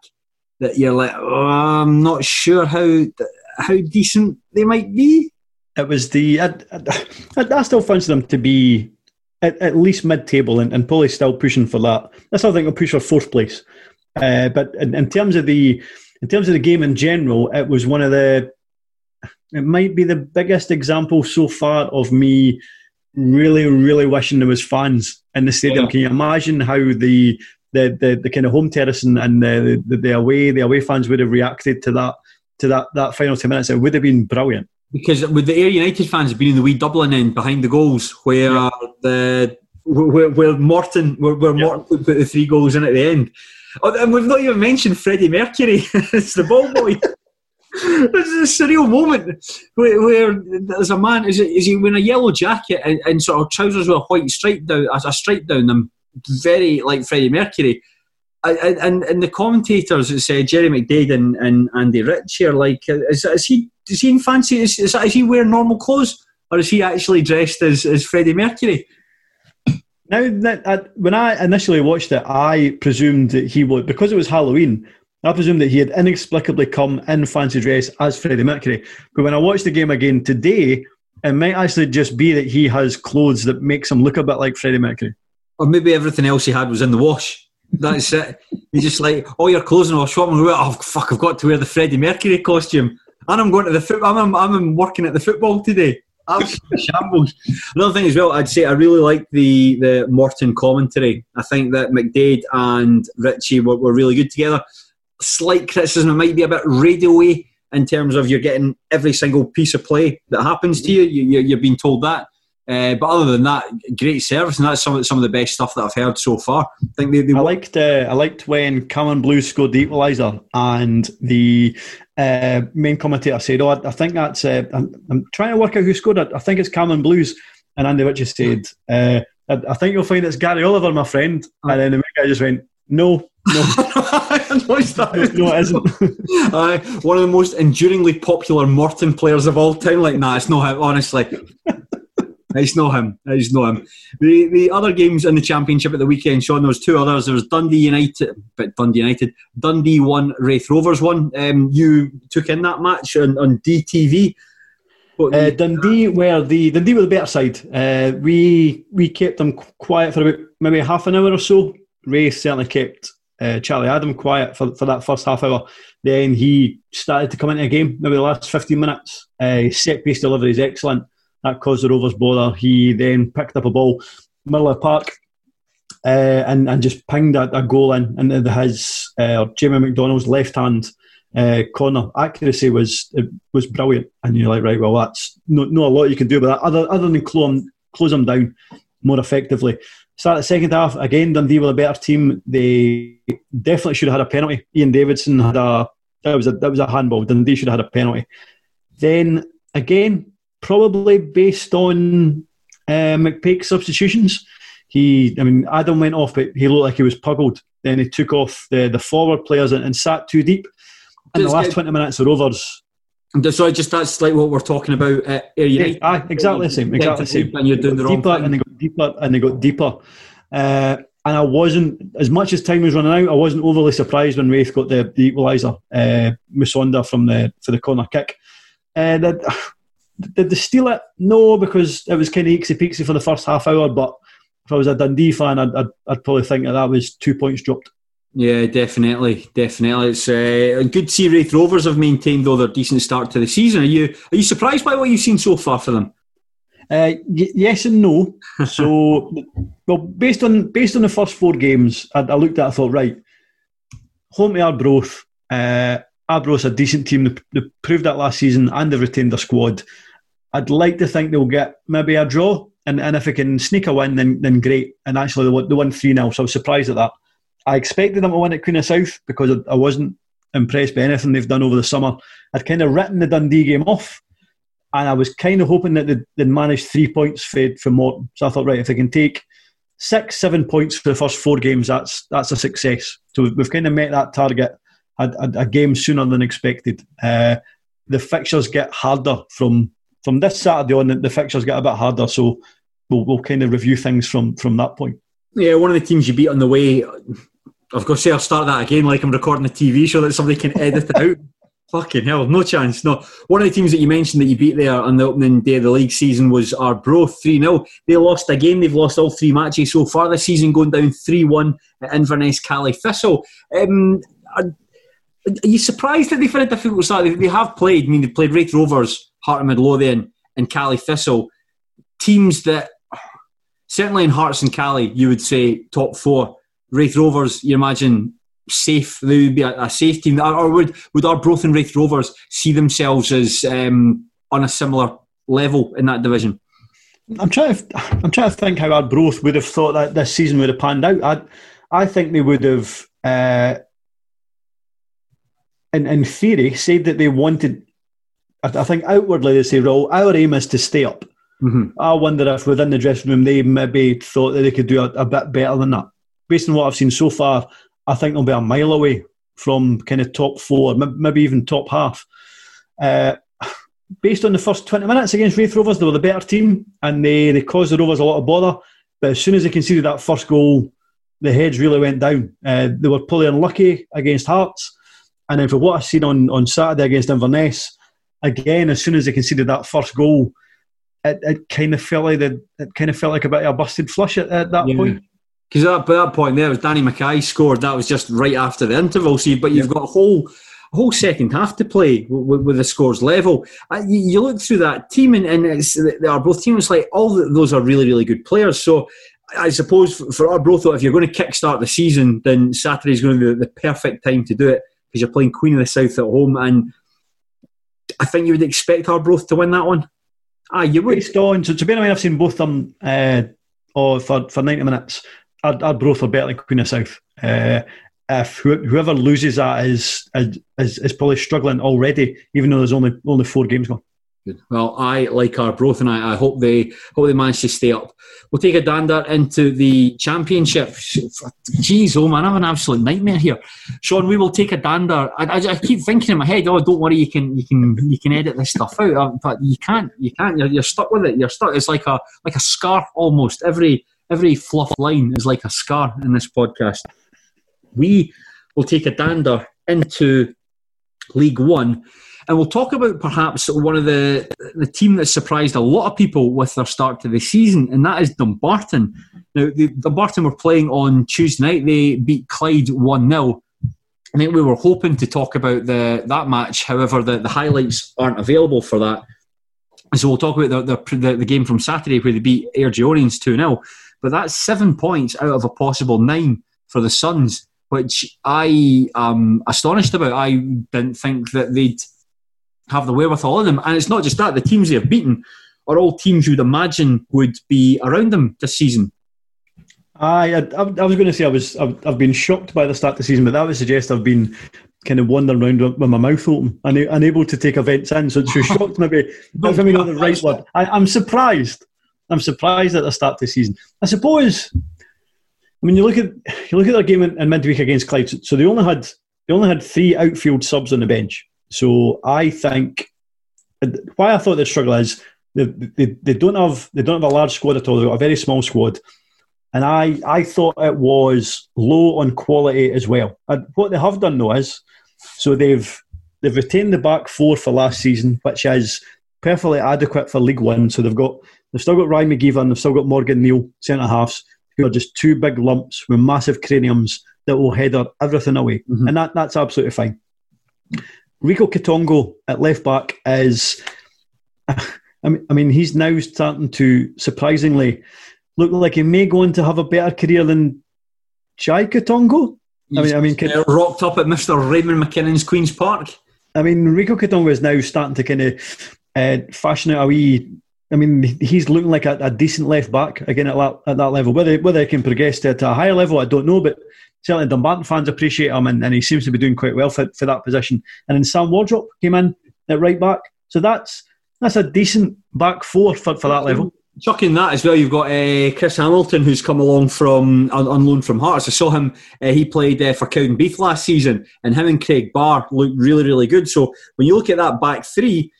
that you're like, oh, I'm not sure how how decent they might be. It was the I, I, I still fancy them to be at, at least mid-table and, and probably still pushing for that. I still think they'll push for fourth place. Uh, but in, in terms of the in terms of the game in general, it was one of the it might be the biggest example so far of me really, really wishing there was fans in the stadium. Yeah. Can you imagine how the the, the, the kind of home terrace and, and the, the, the away the away fans would have reacted to that to that, that final ten minutes? It would have been brilliant. Because with the Ayr United fans being in the wee Dublin end behind the goals, where uh, the where, where Morton where, where Morton put the three goals in at the end, oh, and we've not even mentioned Freddie Mercury. it's the ball boy. this is a surreal moment where, where there's a man is, it, is he wearing a yellow jacket and, and sort of trousers with a white stripe down a a stripe down them, very like Freddie Mercury. And, and, and the commentators, it's uh, Jerry McDade and, and Andy Ritchie, like, uh, is, is he is he in fancy? Is, is, is he wearing normal clothes, or is he actually dressed as, as Freddie Mercury? Now, that, I, when I initially watched it, I presumed that he would, because it was Halloween, I presumed that he had inexplicably come in fancy dress as Freddie Mercury. But when I watched the game again today, it might actually just be that he has clothes that makes him look a bit like Freddie Mercury. Or maybe everything else he had was in the wash. That's it. He's just like, all your clothes. What I wear? Oh fuck! I've got to wear the Freddie Mercury costume, and I'm going to the football. I'm, I'm, I'm working at the football today. Absolute shambles. Another thing as well, I'd say I really like the the Morton commentary. I think that McDade and Ritchie were, were really good together. Slight criticism, it might be a bit radio-y in terms of you're getting every single piece of play that happens to you. you, you you're being told that. Uh, but other than that, great service, and that's some of, some of the best stuff that I've heard so far. I think they, they I liked uh, I liked when Cameron Blues scored the equaliser, and the uh, main commentator said, "Oh, I, I think that's." Uh, I'm, I'm trying to work out who scored it. I think it's Cameron Blues, and Andy Ritchie said, uh, I, "I think you'll find it's Gary Oliver, my friend." And then the guy just went, "No, no, no, it's not. no, it isn't." Aye, one of the most enduringly popular Morton players of all time. Like, nah, it's not him. Honestly, it's not him. It's not him. The the other games in the championship at the weekend, Sean. There was two others. There was Dundee United, but Dundee United, Dundee won, Raith Rovers won. Um, you took in that match on, on DTV. But Uh, Dundee were the Dundee were the better side. Uh, we we kept them quiet for about maybe half an hour or so. Ray certainly kept uh, Charlie Adam quiet for, for that first half hour. Then he started to come into the game. Maybe the last fifteen minutes. Uh, set piece delivery is excellent. That caused the Rovers bother. He then picked up a ball middle of park uh, and and just pinged a, a goal in into his uh, Jamie McDonald's left hand uh, corner. Accuracy was was brilliant, and you're like, right, well, that's not, not a lot you can do about that other other than close him, close them down more effectively. Start the second half again. Dundee were a better team. They definitely should have had a penalty. Ian Davidson had a that was a that was a handball. Dundee should have had a penalty. Then again, probably based on uh, McPake's substitutions. He, I mean, Adam went off, but he looked like he was puggled. Then he took off the, the forward players and, and sat too deep. In the last get- 20 minutes, the Rovers. So just that's like what we're talking about at Ayr United. Aye, exactly the same. Exactly the same. And you're doing the wrong deeper, thing. and they got deeper, and they got deeper. Uh, and I wasn't, as much as time was running out, I wasn't overly surprised when Raith got the, the equaliser, uh, Musonda from the for the corner kick. Uh, did, did they steal it? No, because it was kind of eeksy peeksy for the first half hour. But if I was a Dundee fan, I'd, I'd, I'd probably think that that was two points dropped. Yeah, definitely, definitely. It's uh, good to see Raith Rovers have maintained though their decent start to the season. Are you are you surprised by what you've seen so far for them? Uh, y- yes and no. So, well, based on based on the first four games, I, I looked at. it, I thought, right, home to Arbroath. Uh, Arbroath's a decent team. They, they proved that last season, and they've retained their squad. I'd like to think they'll get maybe a draw, and, and if they can sneak a win, then then great. And actually, they won, they won three 0 so I was surprised at that. I expected them to win at Queen of South because I, I wasn't impressed by anything they've done over the summer. I'd kind of written the Dundee game off, and I was kind of hoping that they'd, they'd manage three points for, for Morton. So I thought, right, if they can take six, seven points for the first four games, that's that's a success. So we've, we've kind of met that target a, a, a game sooner than expected. Uh, the fixtures get harder from from this Saturday on. The, the fixtures get a bit harder, so we'll, we'll kind of review things from from that point. Yeah, one of the teams you beat on the way. I've got to say, I'll start that again like I'm recording a TV show that somebody can edit it out. Fucking hell, no chance. No. One of the teams that you mentioned that you beat there on the opening day of the league season was Arbroath 3 0. They lost again. They've lost all three matches so far this season, going down 3 1 at Inverness Caley Thistle. Um, are- you surprised that they've had a difficult start? They, have played. I mean, they've played Raith Rovers, Heart of Midlothian, and Caley Thistle. Teams that certainly in Hearts and Caley, you would say top four. Raith Rovers, you imagine safe. They would be a, a safe team. Or, would would Arbroath and Raith Rovers see themselves as um, on a similar level in that division? I'm trying to I'm trying to think how our Arbroath would have thought that this season would have panned out. I I think they would have, uh, in in theory, said that they wanted. I, think outwardly they say, "Well, our aim is to stay up." Mm-hmm. I wonder if within the dressing room they maybe thought that they could do a, a bit better than that. Based on what I've seen so far, I think they'll be a mile away from kind of top four, maybe even top half. Uh, based on the first 20 minutes against Raith Rovers, they were the better team and they, they caused the Rovers a lot of bother. But as soon as they conceded that first goal, the heads really went down. Uh, they were probably unlucky against Hearts. And then for what I've seen on, on Saturday against Inverness, again, as soon as they conceded that first goal, it, it kind of felt like the, it kind of felt like a bit of a busted flush at, at that yeah. point. Because at that point there was Danny Mackay scored. That was just right after the interval. See, but you've yeah. got a whole a whole second half to play with, with the scores level. Uh, you, you, look through that team, and, and they are both teams like all the, those are really really good players. So I suppose for Arbroath, if you're going to kickstart the season, then Saturday is going to be the perfect time to do it because you're playing Queen of the South at home, and I think you would expect Arbroath to win that one. Ah, you would. Based on, so to be honest, I've seen both them uh, oh, for, for 90 minutes. Arbroath are better than Queen of the South. Uh, if whoever loses that is, is is probably struggling already, even though there's only only four games gone. Good. Well, I like our Arbroath, and I, I hope they hope they manage to stay up. We'll take a dander into the championship. Jeez, oh man, I have an absolute nightmare here. Sean, we will take a dander. I, I, I, keep thinking in my head, oh, don't worry, you can you can you can edit this stuff out, uh, but you can't. You can't. You're, you're stuck with it. You're stuck. It's like a like a scar almost. Every every fluff line is like a scar in this podcast. We will take a dander into League One and we'll talk about perhaps one of the the team that surprised a lot of people with their start to the season, and that is Dumbarton. Now, the, Dumbarton were playing on Tuesday night. They beat Clyde 1 0. I think we were hoping to talk about the that match. However, the, the highlights aren't available for that. So we'll talk about the, the, the game from Saturday where they beat Airdrieonians 2 0. But that's seven points out of a possible nine for the Suns, which I am astonished about. I didn't think that they'd have the wherewithal in them. And it's not just that, the teams they have beaten are all teams you would imagine would be around them this season. I, I, I was going to say I was I've, I've, been shocked by the start of the season, but that would suggest I've been kind of wandering around with my mouth open and unable to take events in. So, so shocked maybe not maybe not the right word. I, am surprised. I'm surprised at the start of the season. I suppose. I mean, you look at you look at their game in, in midweek against Clyde. So they only had they only had three outfield subs on the bench. So I think why I thought they'd struggle is they, they, they don't have they don't have a large squad at all. They've got a very small squad, and I I thought it was low on quality as well. And what they have done though is so they've they've retained the back four for last season, which is perfectly adequate for League One. So they've got they've still got Ryan McGeever, they've still got Morgan Neal centre halves, who are just two big lumps with massive craniums that will header everything away, mm-hmm. and that that's absolutely fine. Rico Quitongo at left back is, I mean, I mean, he's now starting to surprisingly look like he may go on to have a better career than Jai Quitongo. I mean, I mean, can, rocked up at Mr. Raymond McKinnon's Queen's Park. I mean, Rico Quitongo is now starting to kind of uh, fashion out a wee. I mean, he's looking like a, a decent left back again at that, at that level. Whether whether he can progress to, to a higher level, I don't know. But certainly Dumbarton fans appreciate him, and, and he seems to be doing quite well for, for that position. And then Sam Wardrop came in at right back, so that's that's a decent back four for, for that level. Chucking that as well, you've got uh, Chris Hamilton who's come along from on, on loan from Hearts. I saw him; uh, he played uh, for Cowdenbeath last season, and him and Craig Barr looked really, really good. So when you look at that back three,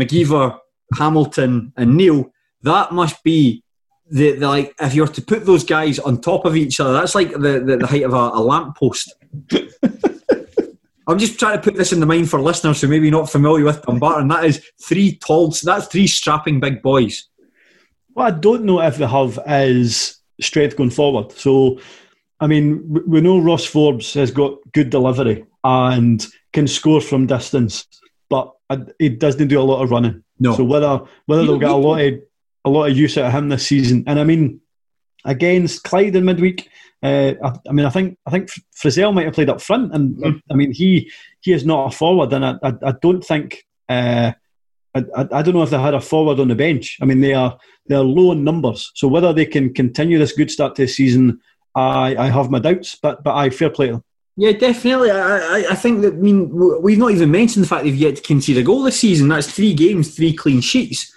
McGeever, Hamilton, and Neil, that must be the, the, like if you were to put those guys on top of each other, that's like the, the, the height of a, a lamppost. I'm just trying to put this in the mind for listeners who maybe not familiar with Dumbarton. That is three tall, that's three strapping big boys. What I don't know if they have is strength going forward. So, I mean, we know Ross Forbes has got good delivery, and can score from distance, but he doesn't do a lot of running. No. So whether whether they'll get a lot of a lot of use out of him this season, and I mean against Clyde in midweek. Uh, I, I, mean, I think I think Frizzell might have played up front, and mm. I mean he he is not a forward, and I I, I don't think uh, I, I don't know if they had a forward on the bench. I mean, they are they are low in numbers, so whether they can continue this good start to the season, I I have my doubts. But but I fair play to them. Yeah, definitely. I, I think that. I mean, we've not even mentioned the fact they've yet to concede a goal this season. That's three games, three clean sheets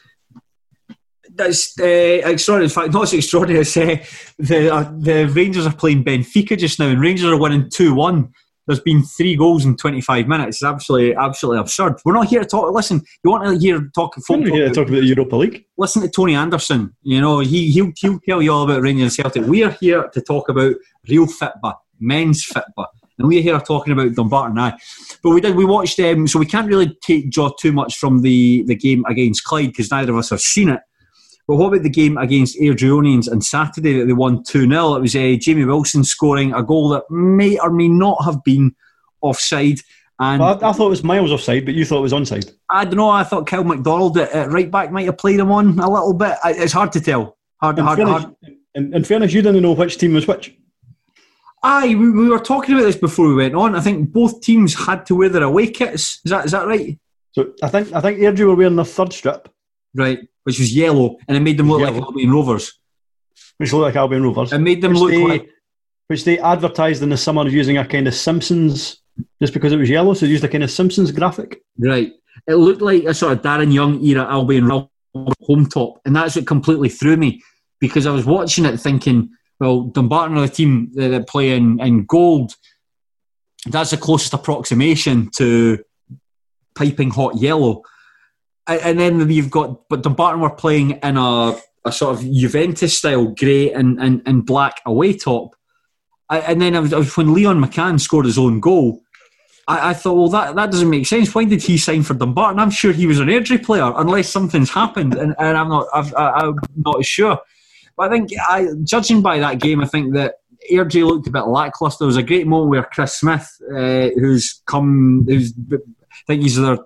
that's uh, extraordinary. In fact, not so extraordinary as uh, the uh, the Rangers are playing Benfica just now, and Rangers are winning two one. There's been three goals in 25 minutes. It's absolutely, absolutely absurd. We're not here to talk. Listen, you want to hear talk? Talk, here to talk about the Europa League. Listen to Tony Anderson. You know he he'll, he'll tell you all about Rangers and Celtic. We are here to talk about real fitba, men's fitba and we're here talking about Dumbarton now. But we did we watched um, so we can't really take draw too much from the the game against Clyde because neither of us have seen it. But what about the game against Airdrieonians on Saturday that they won 2 0? It was uh, Jamie Wilson scoring a goal that may or may not have been offside. And well, I, I, thought it was miles offside, but you thought it was onside. I don't know. I thought Kyle McDonald at, at right back might have played him on a little bit. It's hard to tell. Hard, in, hard, fairness, hard. In, in, fairness, you didn't know which team was which. Aye, we, we, were talking about this before we went on. I think both teams had to wear their away kits. Is that is that right? So I think I think Airdrie were wearing the third strip. Right which was yellow, and it made them look yellow. like Albion Rovers. Which looked like Albion Rovers. It made them which look they, like. Which they advertised in the summer using a kind of Simpsons, just because it was yellow, so they used a kind of Simpsons graphic. Right. It looked like a sort of Darren Young era Albion home top, and that's what completely threw me because I was watching it thinking, well, Dumbarton are the team that play in, in gold. That's the closest approximation to piping hot yellow and then you've got, but Dumbarton were playing in a, a sort of Juventus style grey and, and, and black away top. And then I was, I was, when Leon McCann scored his own goal, I, I, thought, well, that, that doesn't make sense. Why did he sign for Dumbarton? I'm sure he was an Airdrie player, unless something's happened, and, and I'm not, i am not sure. But I think, I, judging by that game, I think that Airdrie looked a bit lacklustre. There was a great moment where Chris Smith, uh, who's come, who's I think he's their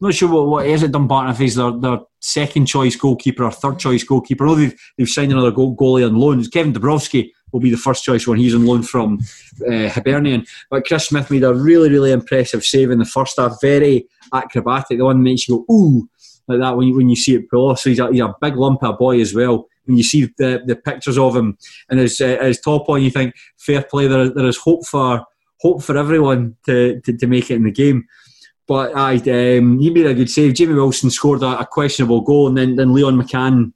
not sure what, what is it Dumbarton if he's their, their second choice goalkeeper or third choice goalkeeper. Know they've, they've signed another goal, goalie on loan. Kevin Dabrowski will be the first choice when he's on loan from uh, Hibernian. But Chris Smith made a really, really impressive save in the first half. Very acrobatic. The one makes you go, ooh, like that when you, when you see it pull off. So he's a, he's a big lump of a boy as well. When you see the, the pictures of him and his, uh, his top on, you think, fair play, there, there is hope for hope for everyone to, to, to make it in the game. But I, um, he made a good save. Jamie Wilson scored a, a questionable goal, and then, then Leon McCann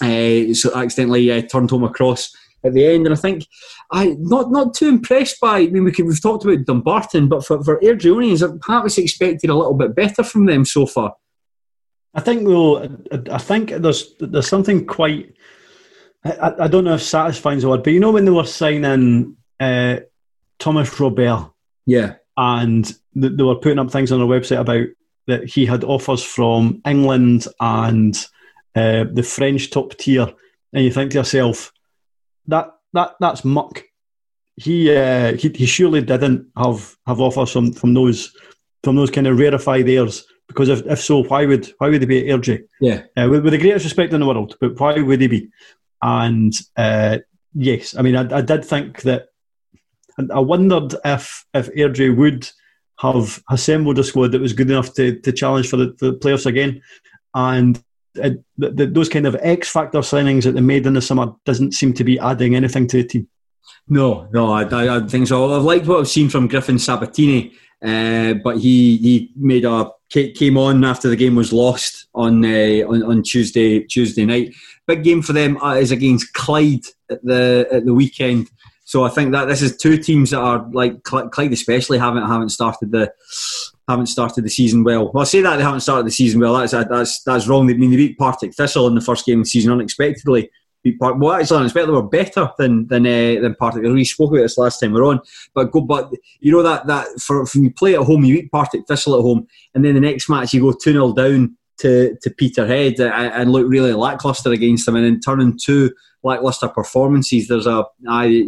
uh, so accidentally uh, turned home across at the end. And I think I not not too impressed by. I mean, we have talked about Dumbarton, but for for Airdrieonians, perhaps expected a little bit better from them so far. I think though, I think there's there's something quite. I, I don't know if satisfying the word, but you know when they were signing uh, Thomas Robert, yeah, and they were putting up things on their website about that he had offers from England and uh, the French top tier, and you think to yourself, that that that's muck. He uh, he, he surely didn't have, have offers from, from those from those kind of rarefied airs because if, if so, why would why would he be at Airdrie? Yeah, uh, with, with, the greatest respect in the world, but why would he be? And uh, yes, I mean, I, I did think that and I wondered if if Airdrie would have assembled a squad that was good enough to, to challenge for the, for the playoffs again. And it, the, the, those kind of X factor signings that they made in the summer doesn't seem to be adding anything to the team. No, no, I, I, I think so. I've liked what I've seen from Griffin Sabatini, uh, but he he made a came on after the game was lost on uh, on, on Tuesday Tuesday night. Big game for them is against Clyde at the at the weekend. So I think that this is two teams that are like Clyde, especially haven't haven't started the haven't started the season well. Well, I say that they haven't started the season well. That's that's that's wrong. I mean, they beat Partick Thistle in the first game of the season unexpectedly. Beat Part, well, actually, unexpectedly, were better than than uh, than Partick. We spoke about this last time we are on. But go, but you know that that for when you play at home, you beat Partick Thistle at home, and then the next match you go two 0 down to to Peterhead and look really lackluster against them, and then turn into lackluster performances. There's a I,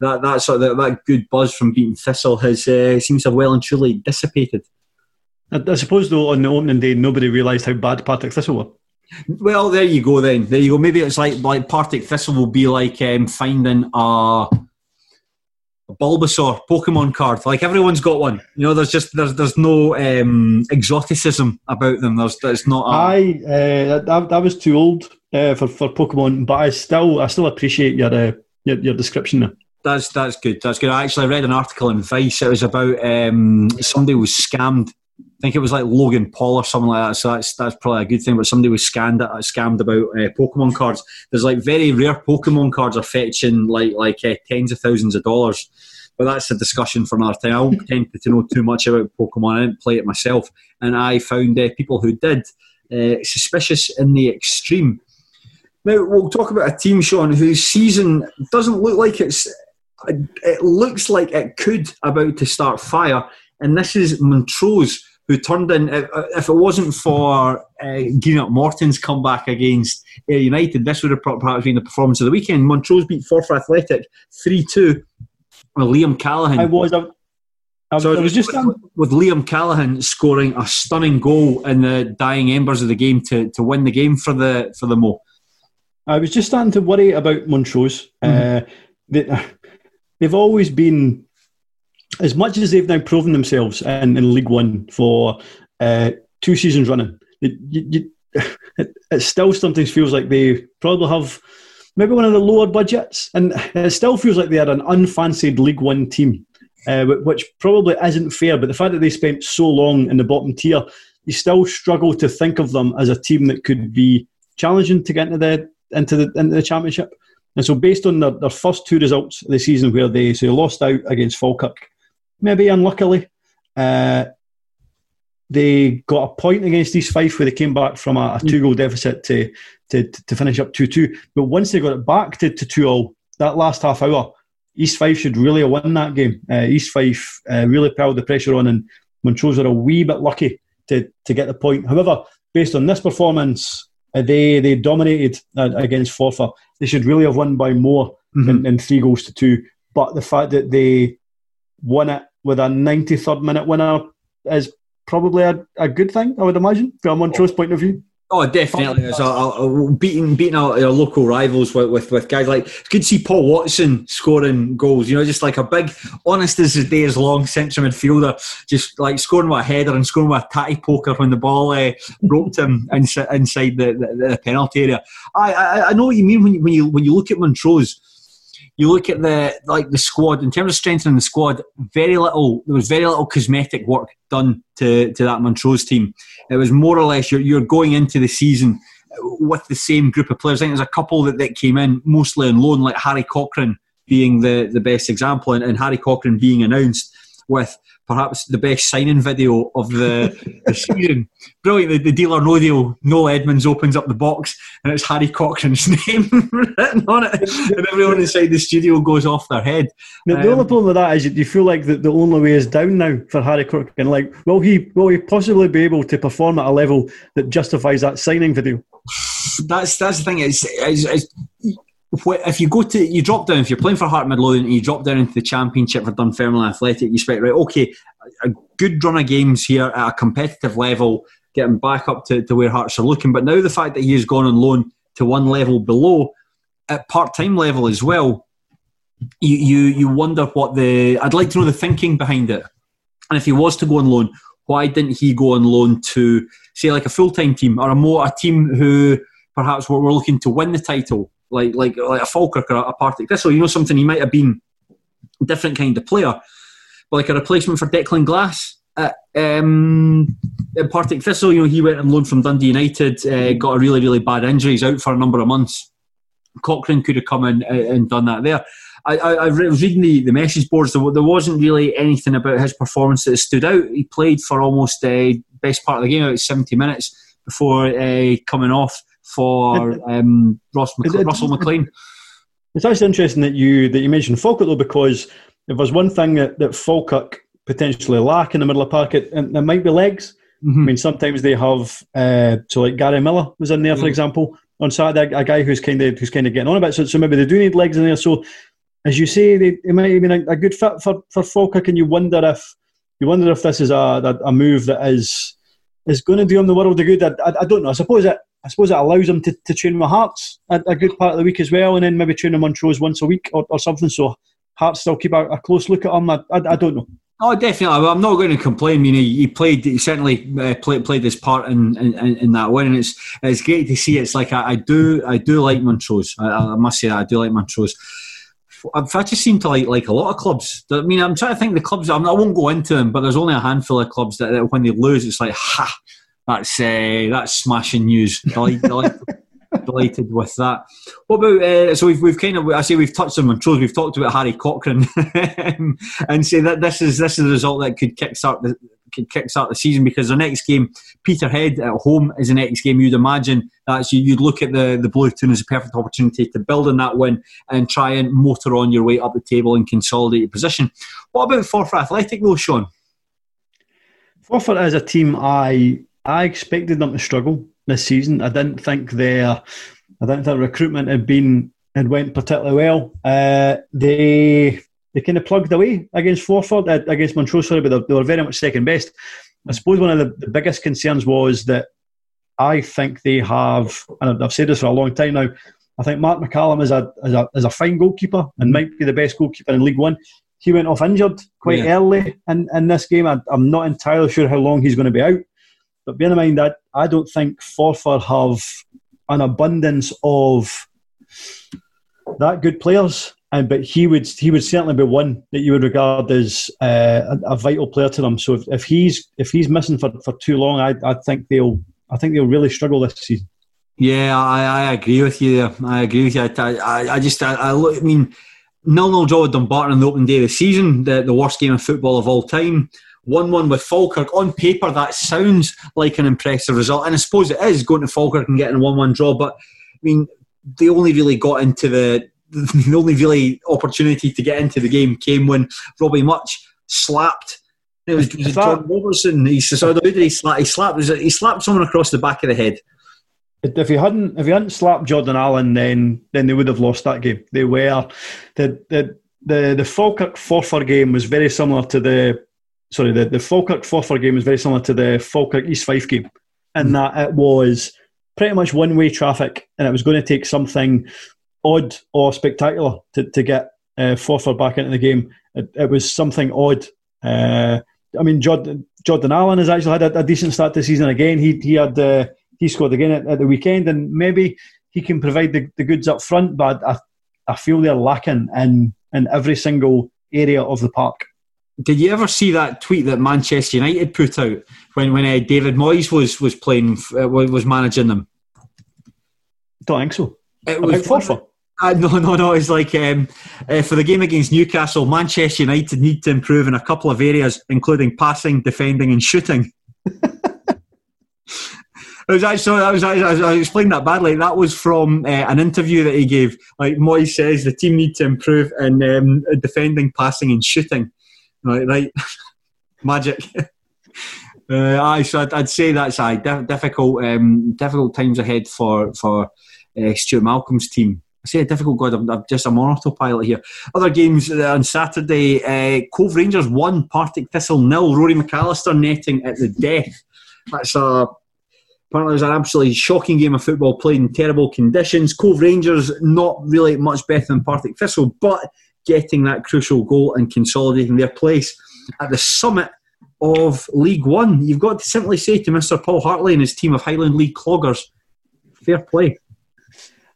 that that sort of that, good buzz from beating Thistle has uh, seems to have well and truly dissipated. I, I suppose though on the opening day nobody realised how bad Partick Thistle were. Well, there you go. Then there you go. Maybe it's like like Partick Thistle will be like um, finding a, a Bulbasaur Pokemon card. Like everyone's got one. You know, there's just there's there's no um, exoticism about them. There's there's not. A, I, uh, I I was too old uh, for for Pokemon, but I still I still appreciate your uh, your, your description there. That's that's good. That's good. I actually read an article in Vice. It was about um, somebody was scammed I think it was like Logan Paul or something like that. So that's that's probably a good thing. But somebody was scammed scammed about uh, Pokemon cards. There's like very rare Pokemon cards are fetching like like uh, tens of thousands of dollars. But that's a discussion for another time. I don't tend to know too much about Pokemon. I didn't play it myself, and I found uh, people who did uh, suspicious in the extreme. Now we'll talk about a team, Sean, whose season doesn't look like it's. It looks like it could about to start fire, and this is Montrose who turned in, if it wasn't for uh, Greenock Morton's comeback against Ayr United, this would have perhaps been the performance of the weekend. Montrose beat Forfar Athletic 3 2 with Liam Callaghan. I was. I, I, so I was just with, with, Liam Callaghan scoring a stunning goal in the dying embers of the game to, to win the game for the for the Mo. I was just starting to worry about Montrose. Mm-hmm. Uh, they, they've always been as much as they've now proven themselves in, in League One for uh, two seasons running, it, you, it, it, still sometimes feels like they probably have maybe one of the lower budgets, and it still feels like they are an unfancied League One team, uh, which probably isn't fair. But the fact that they spent so long in the bottom tier, you still struggle to think of them as a team that could be challenging to get into the into the into the championship. And so, based on their, their first two results of the season, where they so they lost out against Falkirk maybe unluckily. Uh, they got a point against East Fife where they came back from a, a two goal deficit to, to, to finish up 2 2. But once they got it back to 2 all, that last half hour, East Fife should really have won that game. Uh, East Fife uh, really piled the pressure on, and Montrose were a wee bit lucky to, to get the point. However, based on this performance, they they dominated uh, against Forfar. They should really have won by more mm-hmm. than, than three goals to two. But the fact that they won it with a 93rd minute winner is probably a, a good thing, I would imagine, from Montrose point of view. Oh, definitely. It's a, a, a beating beating our, our, local rivals with, with, with guys like it's good to see Paul Watson scoring goals. You know, just like a big, honest as his day is long central midfielder, just like scoring with a header and scoring with a tatty poker when the ball uh, him inside, inside the, the, the, penalty area. I, I, I know what you mean when you, when you when you look at Montrose you look at the like the squad in terms of strengthening the squad. Very little. There was very little cosmetic work done to to that Montrose team. It was more or less you're you're going into the season with the same group of players. I think there's a couple that, that came in mostly on loan, like Harry Cochrane being the, the best example, and, and Harry Cochrane being announced with perhaps the best signing video of the, the season. Brilliant. The, the deal or no deal, Noel Edmonds opens up the box and it's Harry Cochrane's name written on it. And everyone inside the studio goes off their head. Now, the um, only problem with that is you feel like the, the only way is down now for Harry Cochrane. Like, will he, will he possibly be able to perform at a level that justifies that signing video? That's that's the thing. Is, is if you go to you drop down if you're playing for Heart Midlothian and you drop down into the Championship for Dunfermline Athletic, you expect right, okay, a good run of games here at a competitive level, getting back up to, to where Hearts are looking. But now the fact that he has gone on loan to one level below, at part time level as well, you, you you wonder what the I'd like to know the thinking behind it. And if he was to go on loan, why didn't he go on loan to say like a full time team or a more a team who perhaps were, were looking to win the title? Like like like a Falkirk or a Partick Thistle. You know something he might have been different kind of player, but like a replacement for Declan Glass at, um, Partick Thistle. You know he went on loan from Dundee United, uh, got a really really bad injury. He's out for a number of months. Cochrane could have come in and done that there. I, I, I was reading the, the message boards. There, there wasn't really anything about his performance that stood out. He played for almost the uh, best part of the game, about 70 minutes before uh, coming off for um, Ross Mc- it, Russell McLean. It's actually interesting that you that you mentioned Falkirk though, because if there's one thing that, that Falkirk potentially lack in the middle of the park, it, it might be legs. Mm-hmm. I mean, sometimes they have uh, so like Gary Miller was in there, for mm-hmm. example, on Saturday, a guy who's kind of who's kind of getting on a bit. So, so maybe they do need legs in there. So as you say, they, it might have been a, a, good fit for, for Falkirk, and you wonder if you wonder if this is a, a, a move that is is going to do him the world of good. I, I, I, don't know. I suppose it I suppose it allows them to, to train with Hearts a, a, good part of the week as well, and then maybe train him Montrose once a week or, or something. So Hearts still keep a, a close look at them. I, I, I don't know. Oh, definitely. I'm not going to complain. I mean, he, played. He certainly uh, played played his part in, in, in, that win, and it's it's great to see. It's like I, I do I do like Montrose. I, I, must say that I do like Montrose. I just seem to like like a lot of clubs. I mean, I'm trying to think the clubs. I, mean, I won't go into them, but there's only a handful of clubs that, that when they lose, it's like ha, that's uh, that's smashing news. Delighted, delighted with that. What about uh, so we've we've kind of I say we've touched on Montrose. We've talked about Harry Cochrane and say that this is this is the result that could kickstart the could kickstart the season because the next game, Peterhead at home, is the next game. You'd imagine that you'd look at the the Blue Toon as a perfect opportunity to build on that win and try and motor on your way up the table and consolidate your position. What about Forfar Athletic though, Sean? Forfar is a team I I expected them to struggle this season. I didn't think their I didn't think recruitment had been had went particularly well. Uh, they they kind of plugged away against Forfar, uh, against Montrose, sorry, but they were very much second best. I suppose one of the, the biggest concerns was that I think they have, and I've said this for a long time now. I think Marc McCallum is a, is a is a fine goalkeeper and might be the best goalkeeper in League One. He went off injured quite yeah. early in, in this game. I, am not entirely sure how long he's going to be out. But bear in mind that I don't think Forfar have an abundance of that good players. And but he would he would certainly be one that you would regard as uh, a, vital player to them. So if, if he's if he's missing for, for too long, I, I think they'll I think they'll really struggle this season. Yeah, I, I agree with you. There. I agree with you. I, I, I just I, I look. I mean, nil nil draw with Dumbarton on the opening day of the season, the, the worst game of football of all time. 1 1 with Falkirk. On paper, that sounds like an impressive result. And I suppose it is going to Falkirk and getting a 1 1 draw. But, I mean, they only really got into the. The only really opportunity to get into the game came when Robbie Much slapped. It was, it was John Robertson. He, did he slap? He slapped. He slapped someone across the back of the head. If he hadn't, if he hadn't slapped Jordan Allen, then then they would have lost that game. They were the the the the Falkirk Forfar game was very similar to the sorry, the, the Falkirk Forfar game was very similar to the Falkirk East Fife game, in mm. that it was pretty much one way traffic, and it was going to take something odd or spectacular to, to get uh, Forfar back into the game. It, it was something odd. Uh, I mean, Jordan, Jordan Allen has actually had a, a, decent start this season again. He he had uh, he scored again at, at, the weekend, and maybe he can provide the, the goods up front, but I, I feel they're lacking in in every single area of the park. Did you ever see that tweet that Manchester United put out when when uh, David Moyes was was playing uh, was managing them? Don't think so. It was uh, no, no, no. It's like um, uh, for the game against Newcastle, Manchester United need to improve in a couple of areas, including passing, defending, and shooting. it was actually I was I, I explained that badly. That was from uh, an interview that he gave. Like Moyes says, the team need to improve in um, defending, passing, and shooting. Right, right. Magic. Uh, aye, so I'd, I'd, say that's aye, difficult, um, difficult times ahead for for uh, Stuart Malcolm's team. I say a difficult God, I'm, I'm just I'm on autopilot here. Other games uh, on Saturday, uh, Cove Rangers won, Partick Thistle nil. Rory McAllister netting at the death. That's a apparently it was an absolutely shocking game of football played in terrible conditions. Cove Rangers not really much better than Partick Thistle, but getting that crucial goal and consolidating their place at the summit of League One. You've got to simply say to Mr. Paul Hartley and his team of Highland League cloggers, fair play.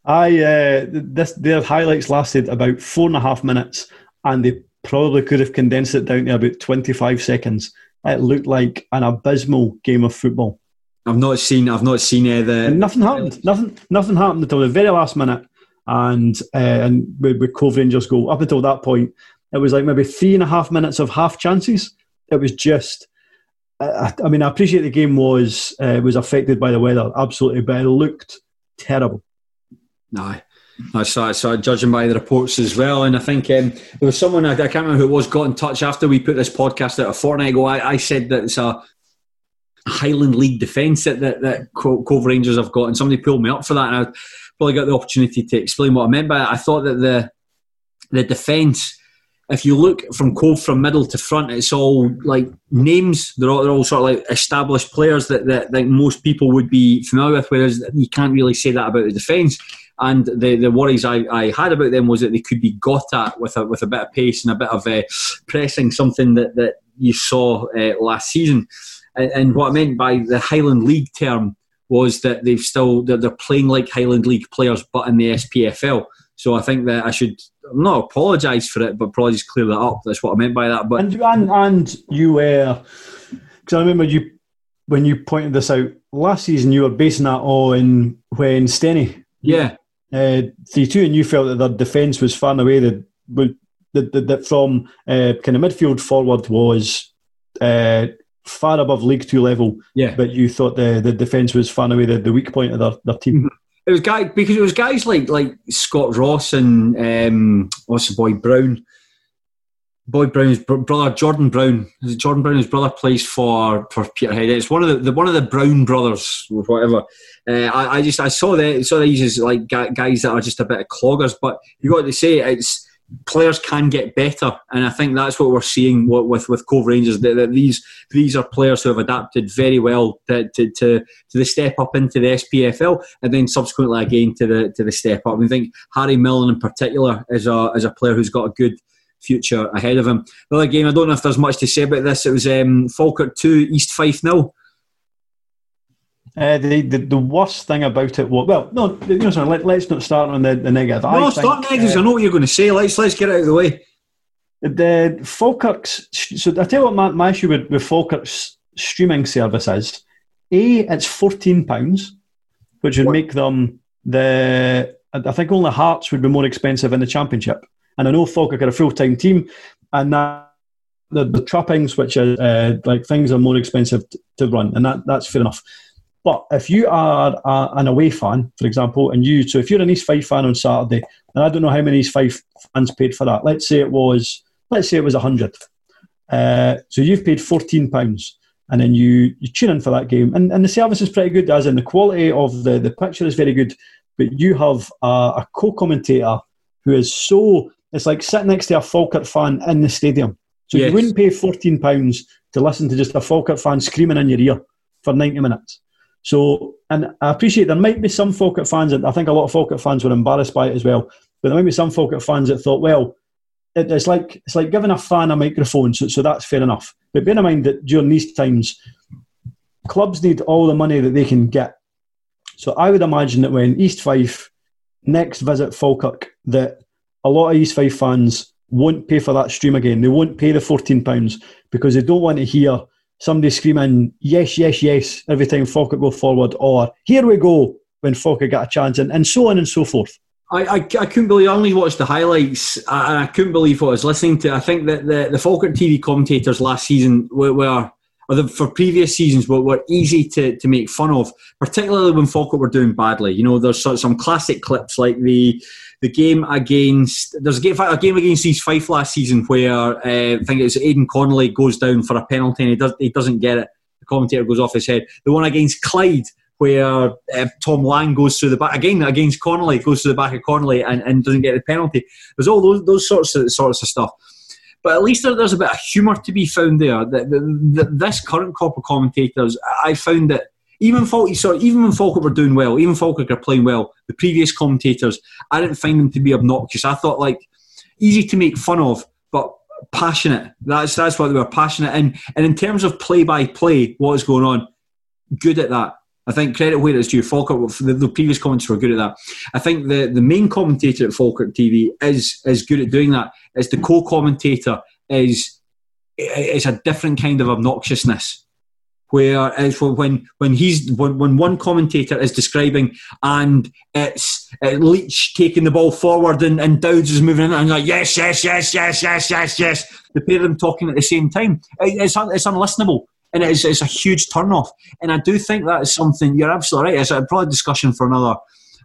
I uh, this their highlights lasted about four and a half minutes, and they probably could have condensed it down to about twenty five seconds. It looked like an abysmal game of football. I've not seen. I've not seen uh, the. And nothing happened. Nothing. Nothing happened until the very last minute and uh, and with, with Cove Rangers goal. Up until that point, it was like maybe three and a half minutes of half chances. It was just. Uh, I mean, I appreciate the game was uh, was affected by the weather, absolutely, but it looked terrible. No, I saw, I saw judging by the reports as well. And I think um, there was someone, I, I, can't remember who it was, got in touch after we put this podcast out a fortnight ago. I, I said that it's a Highland League defence that, that, that Cove Rangers have got, and somebody pulled me up for that. And I probably got the opportunity to explain what I meant by it. I thought that the the defence. If you look from cove from middle to front, it's all like names. They're all, they're all sort of like established players that, that, that most people would be familiar with. Whereas you can't really say that about the defence. And the, the worries I, I had about them was that they could be got at with a, with a bit of pace and a bit of uh, pressing, something that, that you saw uh, last season. And, and, what I meant by the Highland League term was that they've still that they're playing like Highland League players, but in the SPFL. So I think that I should not apologise for it, but probably just clear that up. That's what I meant by that. But and and, and you were because I remember you when you pointed this out last season, you were basing that on when Steny yeah uh, three two, and you felt that their defence was far and away the that, that, that from uh, kind of midfield forward was uh, far above League Two level. Yeah, but you thought the the defence was far away the, the weak point of their, their team. Mm-hmm. It was guy because it was guys like like Scott Ross and um, what's the boy Brown. Boy Brown's brother, Jordan Brown. Jordan Brown's brother plays for for Peterhead. It's one of the, the one of the Brown brothers, or whatever. Uh, I, I, just I saw that saw these as like guys that are just a bit of cloggers. But you got to say it's players can get better, and I think that's what we're seeing with with Cove Rangers. That, that these these are players who have adapted very well to, to, to, to, the step up into the SPFL, and then subsequently again to the to the step up. I think Harry Milne in particular is a is a player who's got a good future ahead of him. The other game, I don't know if there's much to say about this. It was um, Falkirk 2, East Fife nil. Uh, the, the the worst thing about it was well no you know sorry, let, us not start on the, the negative. No, I start think, negatives. Uh, I know what you're going to say. Let's let's get out of the way. The Falkirk's so I tell you what my, my issue with, with Falkirk's streaming service is. A, it's fourteen pounds, which would what? make them the I think only Hearts would be more expensive in the championship. And I know Falkirk are a full time team, and that the, the trappings, which are uh, like things are more expensive t- to run, and that, that's fair enough. But if you are a, an away fan, for example, and you, so if you're an East Fife fan on Saturday, and I don't know how many East Fife fans paid for that. Let's say it was, let's say it was a hundred. Uh, so you've paid fourteen pounds, and then you you tune in for that game, and, and the service is pretty good, as in the quality of the the picture is very good. But you have a, a co-commentator who is so it's like sitting next to a Falkirk fan in the stadium. So yes. you wouldn't pay £14 to listen to just a Falkirk fan screaming in your ear for 90 minutes. So, and I appreciate there might be some Falkirk fans, and I think a lot of Falkirk fans were embarrassed by it as well, but there might be some Falkirk fans that thought, well, it, it's like it's like giving a fan a microphone, so, so that's fair enough. But bear in mind that during these times, clubs need all the money that they can get. So I would imagine that when East Fife next visit Falkirk, that a lot of East Fife fans won't pay for that stream again. They won't pay the £14 because they don't want to hear somebody screaming, yes, yes, yes, every time Falkirk go forward, or here we go when Falkirk got a chance, and, and so on and so forth. I, I, I, couldn't believe I only watched the highlights and I couldn't believe what I was listening to. I think that the, the Falkirk TV commentators last season were, were or the, for previous seasons were, were easy to, to make fun of, particularly when Falkirk were doing badly. You know, there's some classic clips like the the game against there's a game, a game against East Fife last season where uh, I think it's Aidan Connolly goes down for a penalty and he does he doesn't get it. The commentator goes off his head. The one against Clyde where uh, Tom Lang goes through the back again against Connolly goes through the back of Connolly and, and doesn't get the penalty. There's all those those sorts of sorts of stuff. But at least there, there's a bit of humour to be found there. The, the, the, this current crop of commentators, I found that even Falk, sorry, even when Falkirk were doing well, even Falkirk are playing well, the previous commentators, I didn't find them to be obnoxious. I thought like easy to make fun of, but passionate. That's that's what they were passionate. And and in terms of play by play, what is going on, good at that. I think credit where it's due. Falkirk, the, the previous comments were good at that. I think the, the main commentator at Falkirk TV is is good at doing that. Is the co-commentator is is a different kind of obnoxiousness where it's when when he's when, when one commentator is describing and it's uh, Leach taking the ball forward and, and Dowds is moving in and like yes yes yes yes yes yes yes the pair of them talking at the same time it's it's unlistenable and it's, it's a huge turn off and I do think that is something you're absolutely right it's a probably discussion for another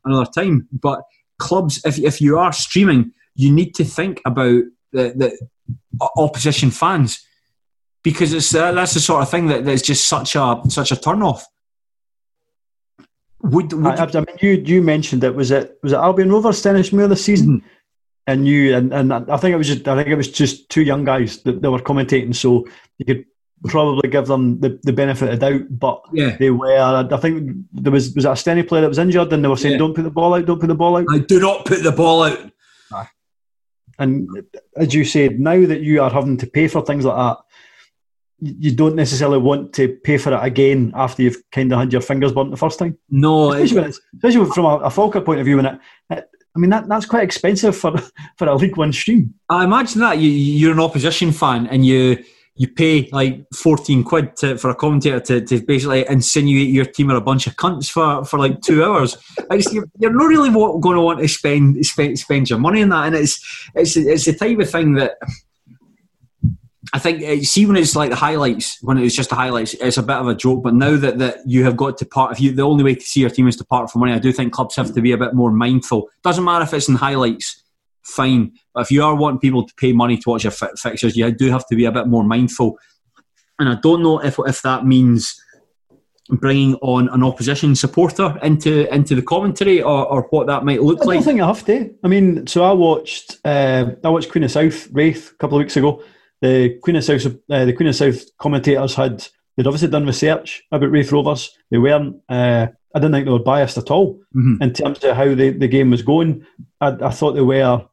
another time but clubs if, if you are streaming you need to think about the, the opposition fans because it's uh, that's the sort of thing that, that's just such a such a turn off. Would, would I, I, mean, you you mentioned it was it was it Albion Rovers Stenhousemuir this season? Mm-hmm. and you and, and I think it was just I think it was just two young guys that, that were commentating, so you could probably give them the, the benefit of doubt. But yeah. they were. I think there was was that a Stenny player that was injured, and they were saying, Yeah. "Don't put the ball out, don't put the ball out." I do not put the ball out. And as you said, now that you are having to pay for things like that, you don't necessarily want to pay for it again after you've kind of had your fingers burnt the first time. No, especially, it's, especially from a, a Falkirk point of view. When it, it, I mean, that, that's quite expensive for for a League One stream. I imagine that you, you're an opposition fan and you you pay like 14 quid to, for a commentator to, to basically insinuate your team are a bunch of cunts for, for like two hours. It's, you're, you're not really going to want to spend, spend spend your money on that, and it's it's it's the type of thing that. I think uh, see when it's like the highlights when it's just the highlights it's a bit of a joke but now that, that you have got to part if you the only way to see your team is to part for money I do think clubs have to be a bit more mindful doesn't matter if it's in highlights fine but if you are wanting people to pay money to watch your fi- fixtures you do have to be a bit more mindful and I don't know if if that means bringing on an opposition supporter into into the commentary or, or what that might look like. I like don't think I have to. I mean, so I watched uh, I watched Queen of South Raith a couple of weeks ago. The Queen of South uh, the Queen of South commentators had they'd obviously done research about Raith Rovers. They weren't. Uh, I didn't think they were biased at all Mhm. in terms of how the, the game was going. I, I thought they were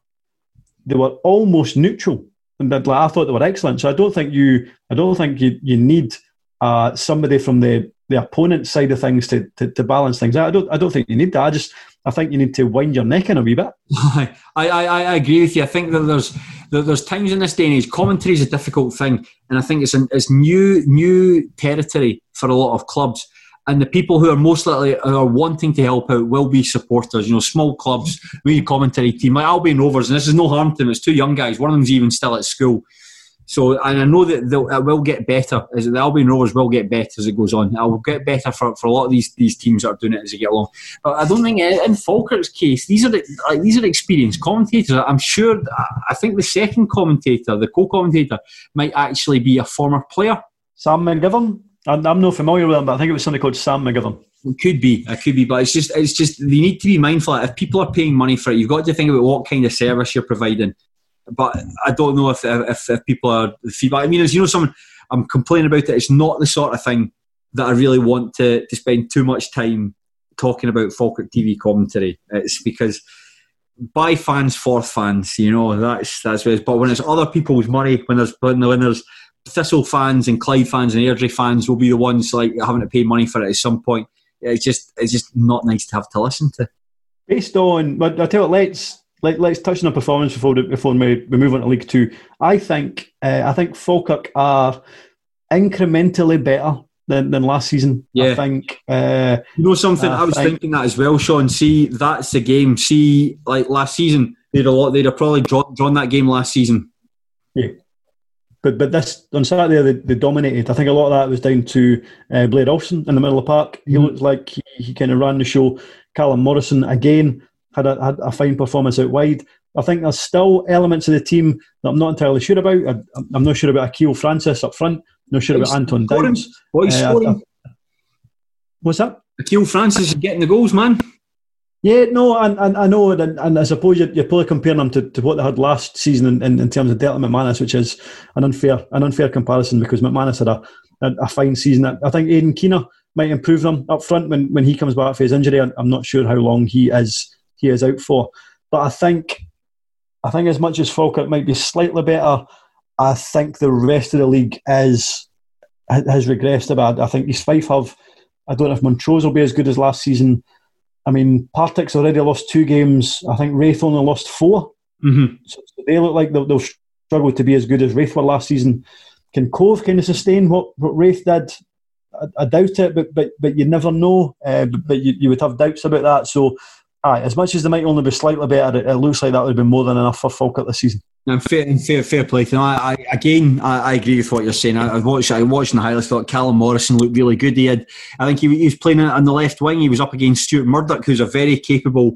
they were almost neutral, and I thought they were excellent. So I don't think you I don't think you you need uh, somebody from the the opponent side of things to, to, to balance things out. I don't I don't think you need that. I just I think you need to wind your neck in a wee bit. I, I, I agree with you. I think that there's that there's times in this day and age, commentary is a difficult thing, and I think it's an, it's new new territory for a lot of clubs. And the people who are most likely are wanting to help out will be supporters. You know, small clubs, we commentary team like Albion Rovers, and this is no harm to them. It's two young guys. One of them's even still at school. So, and I know that it will get better. As the Albion Rovers will get better as it goes on. It will get better for, for a lot of these these teams that are doing it as they get along. But I don't think in in Falkirk's case, these are the, like, these are experienced commentators. I'm sure. I think the second commentator, the co-commentator, might actually be a former player. Sam McGivern. I'm, I'm not familiar with him, but I think it was somebody called Sam McGivern. It could be, it could be, but it's just, it's just you need to be mindful. If people are paying money for it, you've got to think about what kind of service you're providing. But I don't know if if, if people are feedback. I mean, as you know, someone I'm complaining about it. It's not the sort of thing that I really want to to spend too much time talking about Falkirk TV commentary. It's because by fans for fans, you know that's that's what it is. But when it's other people's money, when there's when there's Thistle fans and Clyde fans and Airdrie fans will be the ones like having to pay money for it at some point. It's just it's just not nice to have to listen to. Based on, but I tell you, what, let's let, let's touch on the performance before before we, we move on to League Two. I think uh, I think Falkirk are incrementally better than, than last season. I Yeah. think uh, You know something? I I was think- thinking that as well, Sean. See, that's the game. See, like last season, they'd a lot. They'd have probably drawn, drawn that game last season. But but this on Saturday they, they dominated. I think a lot of that was down to uh, Blair Alston in the middle of the park. He looked like he, he kind of ran the show. Callum Morrison again had a, had a fine performance out wide. I think there's still elements of the team that I'm not entirely sure about. I, I'm not sure about Akil Francis up front. Not sure about Anton Scoring. Dowds. What he's Uh, scoring? What's that? Akil Francis is getting the goals, man. Yeah, no, and, and I know, and, and I suppose you're, you're probably comparing them to, to what they had last season in, in, in terms of Declan McManus, which is an unfair an unfair comparison because McManus had a, a, a fine season. I think Aidan Keena might improve them up front when, when he comes back for his injury. I'm not sure how long he is he is out for, but I think I think as much as Falkirk might be slightly better, I think the rest of the league is has regressed a bit. I think East Fife have. I don't know if Montrose will be as good as last season. I mean, Partick's already lost two games. I think Raith only lost 4 Mm-hmm. So, so they look like they'll, they'll struggle to be as good as Raith were last season. Can Cove kind of sustain what, what Raith did? I, I doubt it, but but but you never know. Uh, but but you, you would have doubts about that. So, aye, as much as they might only be slightly better, it, it looks like that would have been more than enough for Falkirk this season. And fair, fair, fair play them. I, I, again, I, I agree with what you're saying. I, I watched, I watched the highlights. Thought Callum Morrison looked really good. He had, I think he, he was playing on the left wing. He was up against Stuart Murdoch, who's a very capable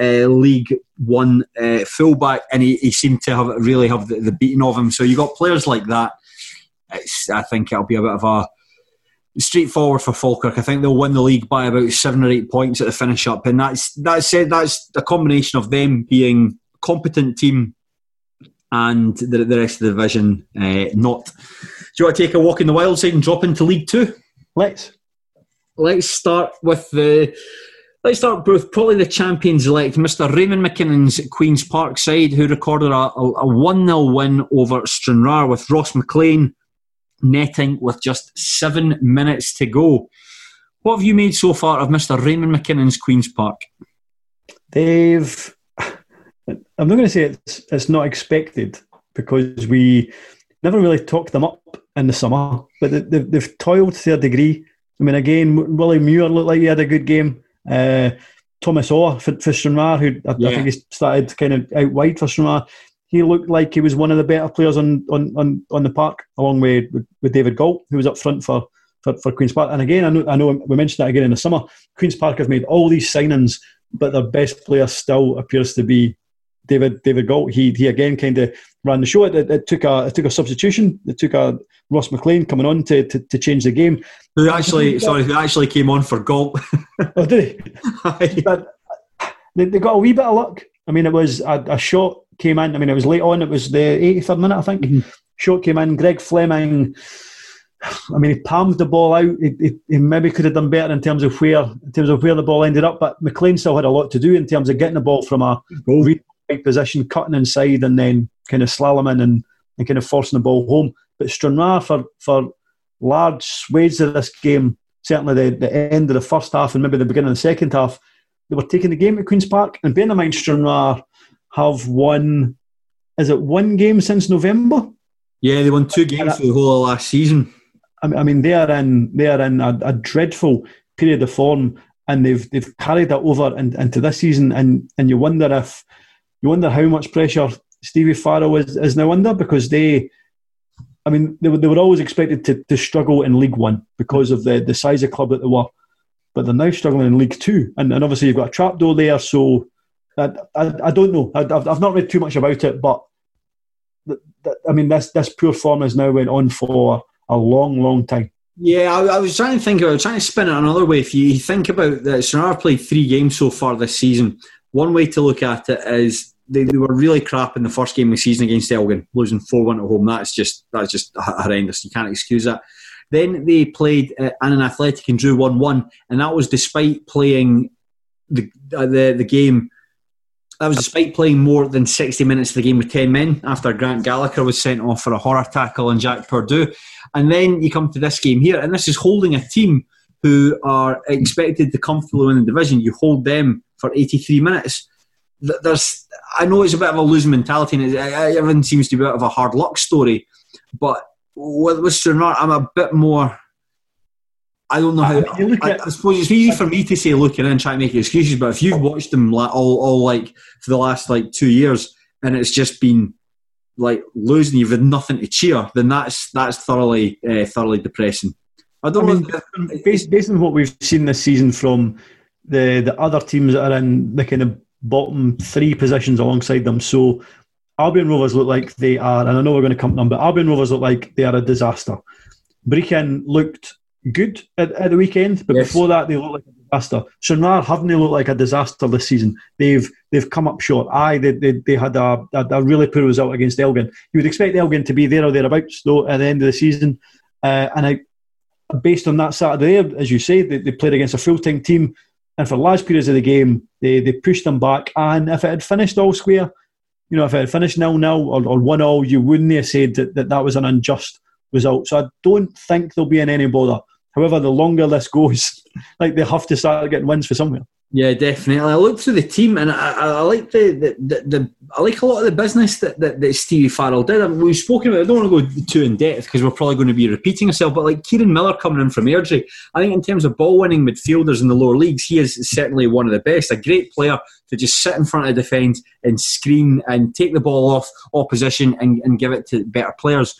uh, League One uh, fullback, and he, he seemed to have really have the, the beating of him. So you got players like that. It's, I think it'll be a bit of a straightforward for Falkirk. I think they'll win the league by about seven or eight points at the finish up, and that's that's said that's a combination of them being a competent team, and the, the rest of the division uh, not. Do you want to take a walk in the wild side and drop into League Two? Let's. Let's start with the. Let's start with probably the champions elect, Mr. Raymond McKinnon's Queen's Park side, who recorded a, a 1 0 win over Stranraer with Ross McLean netting with just seven minutes to go. What have you made so far of Mr. Raymond McKinnon's Queen's Park? They've. I'm not going to say it's it's not expected because we never really talked them up in the summer, but they've, they've toiled to a degree. I mean, again, Willie Muir looked like he had a good game. Uh, Thomas Orr for, for Stranraer, who I, yeah. I, think he started kind of out wide for Stranraer. He looked like he was one of the better players on on, on, on the park, along with, with, David Galt, who was up front for, for, for Queen's Park. And again, I know, I know we mentioned that again in the summer. Queen's Park have made all these signings, but their best player still appears to be David David Galt. He he again kind of ran the show. It, it, it, took a it took a substitution. It took a Ross McLean coming on to, to, to change the game. Who actually sorry who actually came on for Galt? oh, did he? but they, they, got a wee bit of luck. I mean, it was a, a, shot came in. I mean, it was late on. It was the 83rd minute, I think. Mm-hmm. Shot came in. Greg Fleming. I mean, he palmed the ball out. He, he, he, maybe could have done better in terms of where in terms of where the ball ended up. But McLean still had a lot to do in terms of getting the ball from a right position, cutting inside, and then kind of slaloming and, and kind of forcing the ball home. But Stranraer, for, for large swathes of this game, certainly the, the end of the first half and maybe the beginning of the second half, they were taking the game at Queen's Park. And bearing in mind, Stranraer have won, is it one game since November? Yeah, they won two uh, games uh, for the whole of last season. I mean, they are in they are in a, a dreadful period of form, and they've they've carried that over in, into this season. And and you wonder if you wonder how much pressure Stevie Farrell is, is now under because they, I mean, they were, they were always expected to, to struggle in League One because of the, the size of club that they were, but they're now struggling in League Two, and, and obviously you've got a trapdoor there. So I, I, I don't know. I, have I've not read too much about it, but I mean, this this poor form has now went on for a long, long time. Yeah, I, I, was trying to think. I was trying to spin it another way. If you think about that, Sonara played three games so far this season. One way to look at it is they, they were really crap in the first game of the season against Elgin, losing four one at home. That's just that's just horrendous. You can't excuse that. Then they played uh, Annan Athletic and drew one one, and that was despite playing the uh, the the game. That was despite playing more than 60 minutes of the game with 10 men after Grant Gallagher was sent off for a horror tackle on Jack Purdue. And then you come to this game here, and this is holding a team who are expected to comfortably win the division. You hold them for 83 minutes. There's, I know it's a bit of a losing mentality, and everything seems to be a bit of a hard luck story. But with, Stranraer, I'm a bit more. I don't know how. I, I, suppose it's easy for me to say looking in and try to make excuses, but if you've watched them all, all like for the last like two years, and it's just been like losing, you've had nothing to cheer, then that's that's thoroughly uh, thoroughly depressing. I don't I mean, based, based on what we've seen this season from the the other teams that are in the kind of bottom three positions alongside them. So Albion Rovers look like they are, and I know we're going to come to them, but Albion Rovers look like they are a disaster. Brechin looked good at, at the weekend, but yes. before that they looked like a disaster. Stranraer haven't they looked like a disaster this season? They've they've come up short. Aye, they, they, they had a, a, a, really poor result against Elgin. You would expect Elgin to be there or thereabouts though at the end of the season, uh, and I, based on that Saturday, as you say, they, they played against a full time team and for large periods of the game, they, they pushed them back. And if it had finished all square, you know, if it had finished nil nil or, or one all, you wouldn't have said that, that that was an unjust result. So I don't think they'll be in any bother. However, the longer this goes, like they have to start getting wins for somewhere. Yeah, definitely. I looked through the team, and I, I like the, the, the, the, I like a lot of the business that, that, that Stevie Farrell did. I mean, we've spoken about. I don't want to go too in depth because we're probably going to be repeating ourselves. But like Kieran Miller coming in from Airdrie, I think in terms of ball winning midfielders in the lower leagues, he is certainly one of the best. A great player to just sit in front of defence and screen and take the ball off opposition and, and give it to better players.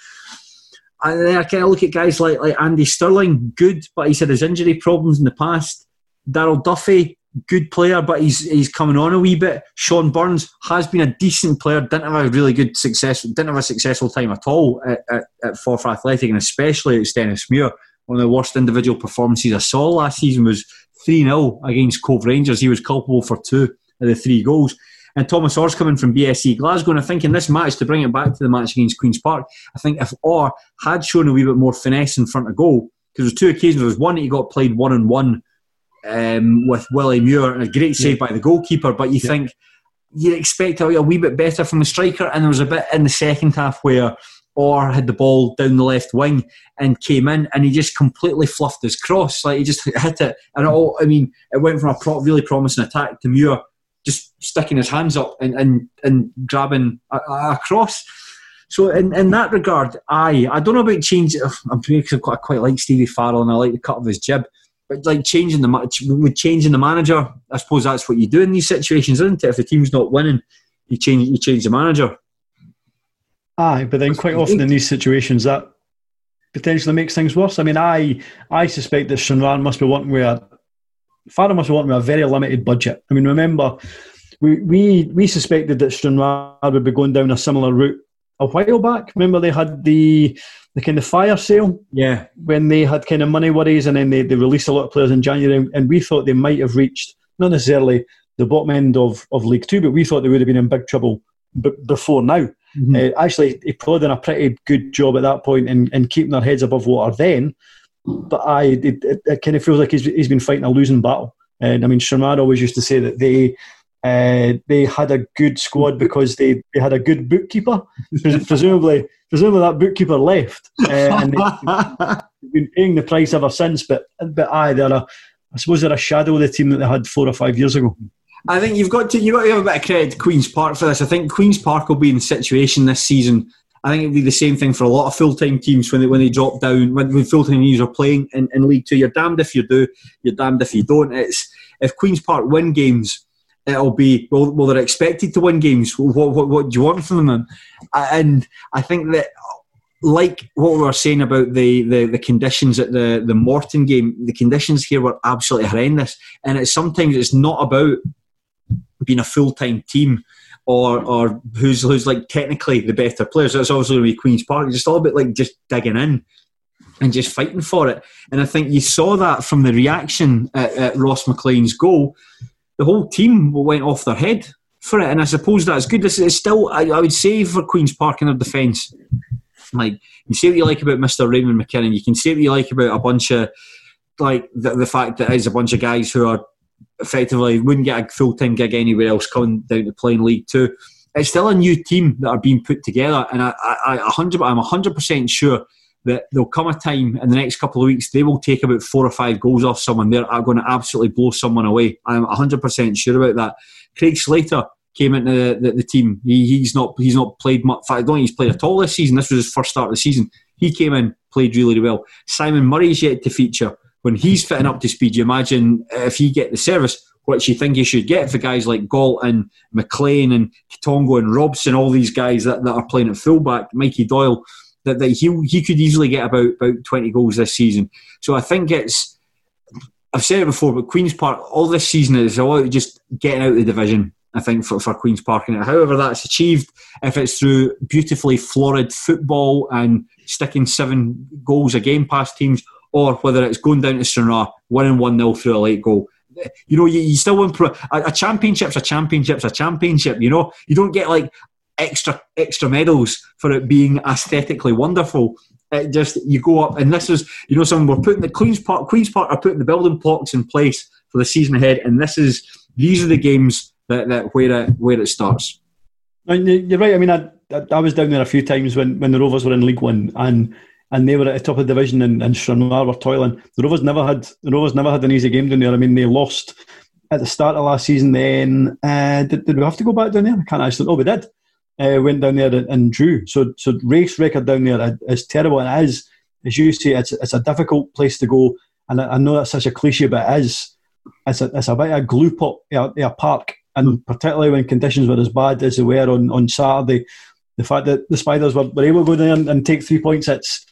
And then I kind of look at guys like like Andy Stirling, good, but he's had his injury problems in the past. Daryl Duffy, good player, but he's he's coming on a wee bit. Sean Burns has been a decent player, didn't have a really good success, didn't have a successful time at all at, at, at Forfar Athletic, and especially at Stenhousemuir. One of the worst individual performances I saw last season was 3 0 against Cove Rangers. He was culpable for two of the three goals. And Thomas Orr's coming from BSC Glasgow. And I think in this match, to bring it back to the match against Queen's Park, I think if Orr had shown a wee bit more finesse in front of goal, because there was two occasions. There was one that he got played one on one um, with Willie Muir, and a great save by the goalkeeper. But you yeah. think you expect a, a wee bit better from the striker, and there was a bit in the second half where Orr had the ball down the left wing and came in, and he just completely fluffed his cross. Like he just hit it, and it all, I mean, it went from a pro- really promising attack to Muir just sticking his hands up and and, and grabbing a, a cross. So in, in that regard, I I don't know about changing. I'm quite, I quite like Stevie Farrell and I like the cut of his jib, but like changing the match with changing the manager, I suppose that's what you do in these situations, isn't it? If the team's not winning, you change you change the manager. Aye, but then quite often in these situations that potentially makes things worse. I mean, I I suspect that Stranraer must be wanting with must be wanting with a very limited budget. I mean, remember we we we suspected that Stranraer would be going down a similar route a while back. Remember they had the the kind of fire sale, yeah, when they had kind of money worries, and then they, they released a lot of players in January, and we thought they might have reached not necessarily the bottom end of, of League Two, but we thought they would have been in big trouble b- before now. Mm-hmm. Uh, actually, he probably done a pretty good job at that point in, in keeping their heads above water then. But I, it, it, it kind of feels like he's, he's been fighting a losing battle. And I mean, Sherman always used to say that they uh, they had a good squad because they, they had a good bookkeeper. presumably, presumably that bookkeeper left, uh, and they've been paying the price ever since. But but aye, they're a, I suppose they're a shadow of the team that they had four or five years ago. I think you've got to you've got to give a bit of credit to Queens Park for this. I think Queens Park will be in the situation this season. I think it would be the same thing for a lot of full time teams when they when they drop down when, when full time teams are playing in, in League Two. You're damned if you do, you're damned if you don't. It's if Queens Park win games it'll be well, well they're expected to win games. What, what, what do you want from them? And I think that like what we were saying about the, the, the conditions at the, the Morton game, the conditions here were absolutely horrendous. And it's sometimes it's not about being a full time team or or who's who's like technically the better players. It's obviously going to be Queens Park. It's just all about like just digging in and just fighting for it. And I think you saw that from the reaction at, at Ross McLean's goal the whole team went off their head for it, and I suppose that's good. It's, still, I, I, would say, for Queens Park in their defence, like you say what you like about Mister Raymond McKinnon, you can say what you like about a bunch of like the, the fact that it's a bunch of guys who are effectively wouldn't get a full time gig anywhere else coming down to playing League Two. It's still a new team that are being put together, and I, I, I hundred, I'm hundred percent sure that there'll come a time in the next couple of weeks they will take about four or five goals off someone. They're going to absolutely blow someone away. I'm 100% sure about that. Craig Slater came into the, the, the team. He, he's not he's not played much. I don't think he's played at all this season. This was his first start of the season. He came in, played really, really well. Simon Murray's yet to feature. When he's fitting up to speed, you imagine if he get the service, what you think he should get for guys like Galt and McLean and Tongo and Robson, all these guys that, that are playing at fullback, Mikey Doyle that, that he he could easily get about about twenty goals this season. So I think it's I've said it before, but Queens Park all this season is about just getting out of the division. I think for, for Queens Park, and however that's achieved, if it's through beautifully florid football and sticking seven goals a game past teams, or whether it's going down to Stranraer, winning one 0 through a late goal. You know, you, you still. Pro- a, a championship's a championship's a championship. You know, you don't get like extra extra medals for it being aesthetically wonderful. It just you go up, and this is you know, someone we're putting the Queens Park Queens Park are putting the building blocks in place for the season ahead, and this is these are the games that, that where it where it starts. And you're right. I mean, I, I was down there a few times when, when the Rovers were in League One, and and they were at the top of the division, and, and Stranraer were toiling. The Rovers never had the Rovers never had an easy game down there. I mean, they lost at the start of last season. Then uh, did, did we have to go back down there? I can't actually. Oh, we did uh, went down there and, and, drew. So, so Raith's record down there is terrible, and is, as you say, it's it's a difficult place to go. And I, I know that's such a cliche, but it is. It's a it's a bit of a glue pot a, a park, and particularly when conditions were as bad as they were on, on Saturday, the fact that the Spiders were, were able to go there and, and take three points, it's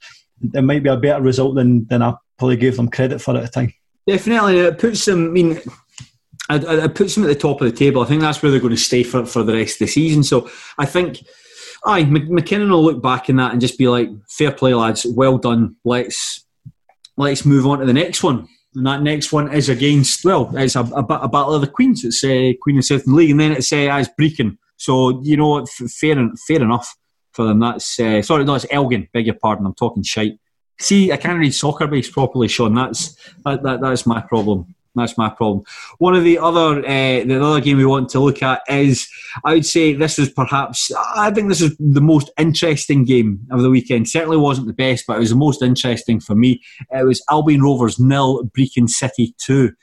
it might be a better result than than I probably gave them credit for at the time. Definitely, it puts them. I mean, it, puts them at the top of the table. I think that's where they're going to stay for, for the rest of the season. So I think, aye, McKinnon will look back in that and just be like, "Fair play, lads. Well done. Let's let's move on to the next one." And that next one is against, well, it's a, a, a battle of the Queens. It's uh, Queen of Southern League. And then it's uh, as Brechin. So, you know, fair, fair enough for them. That's, uh, sorry, no, it's Elgin. Beg your pardon. I'm talking shite. See, I can't read soccer base properly, Sean. That's that, that, that's my problem. That's my problem. One of the other uh, the other game we want to look at is I would say this is perhaps I think this is the most interesting game of the weekend. Certainly wasn't the best, but it was the most interesting for me. It was Albion Rovers nil, Brechin City two.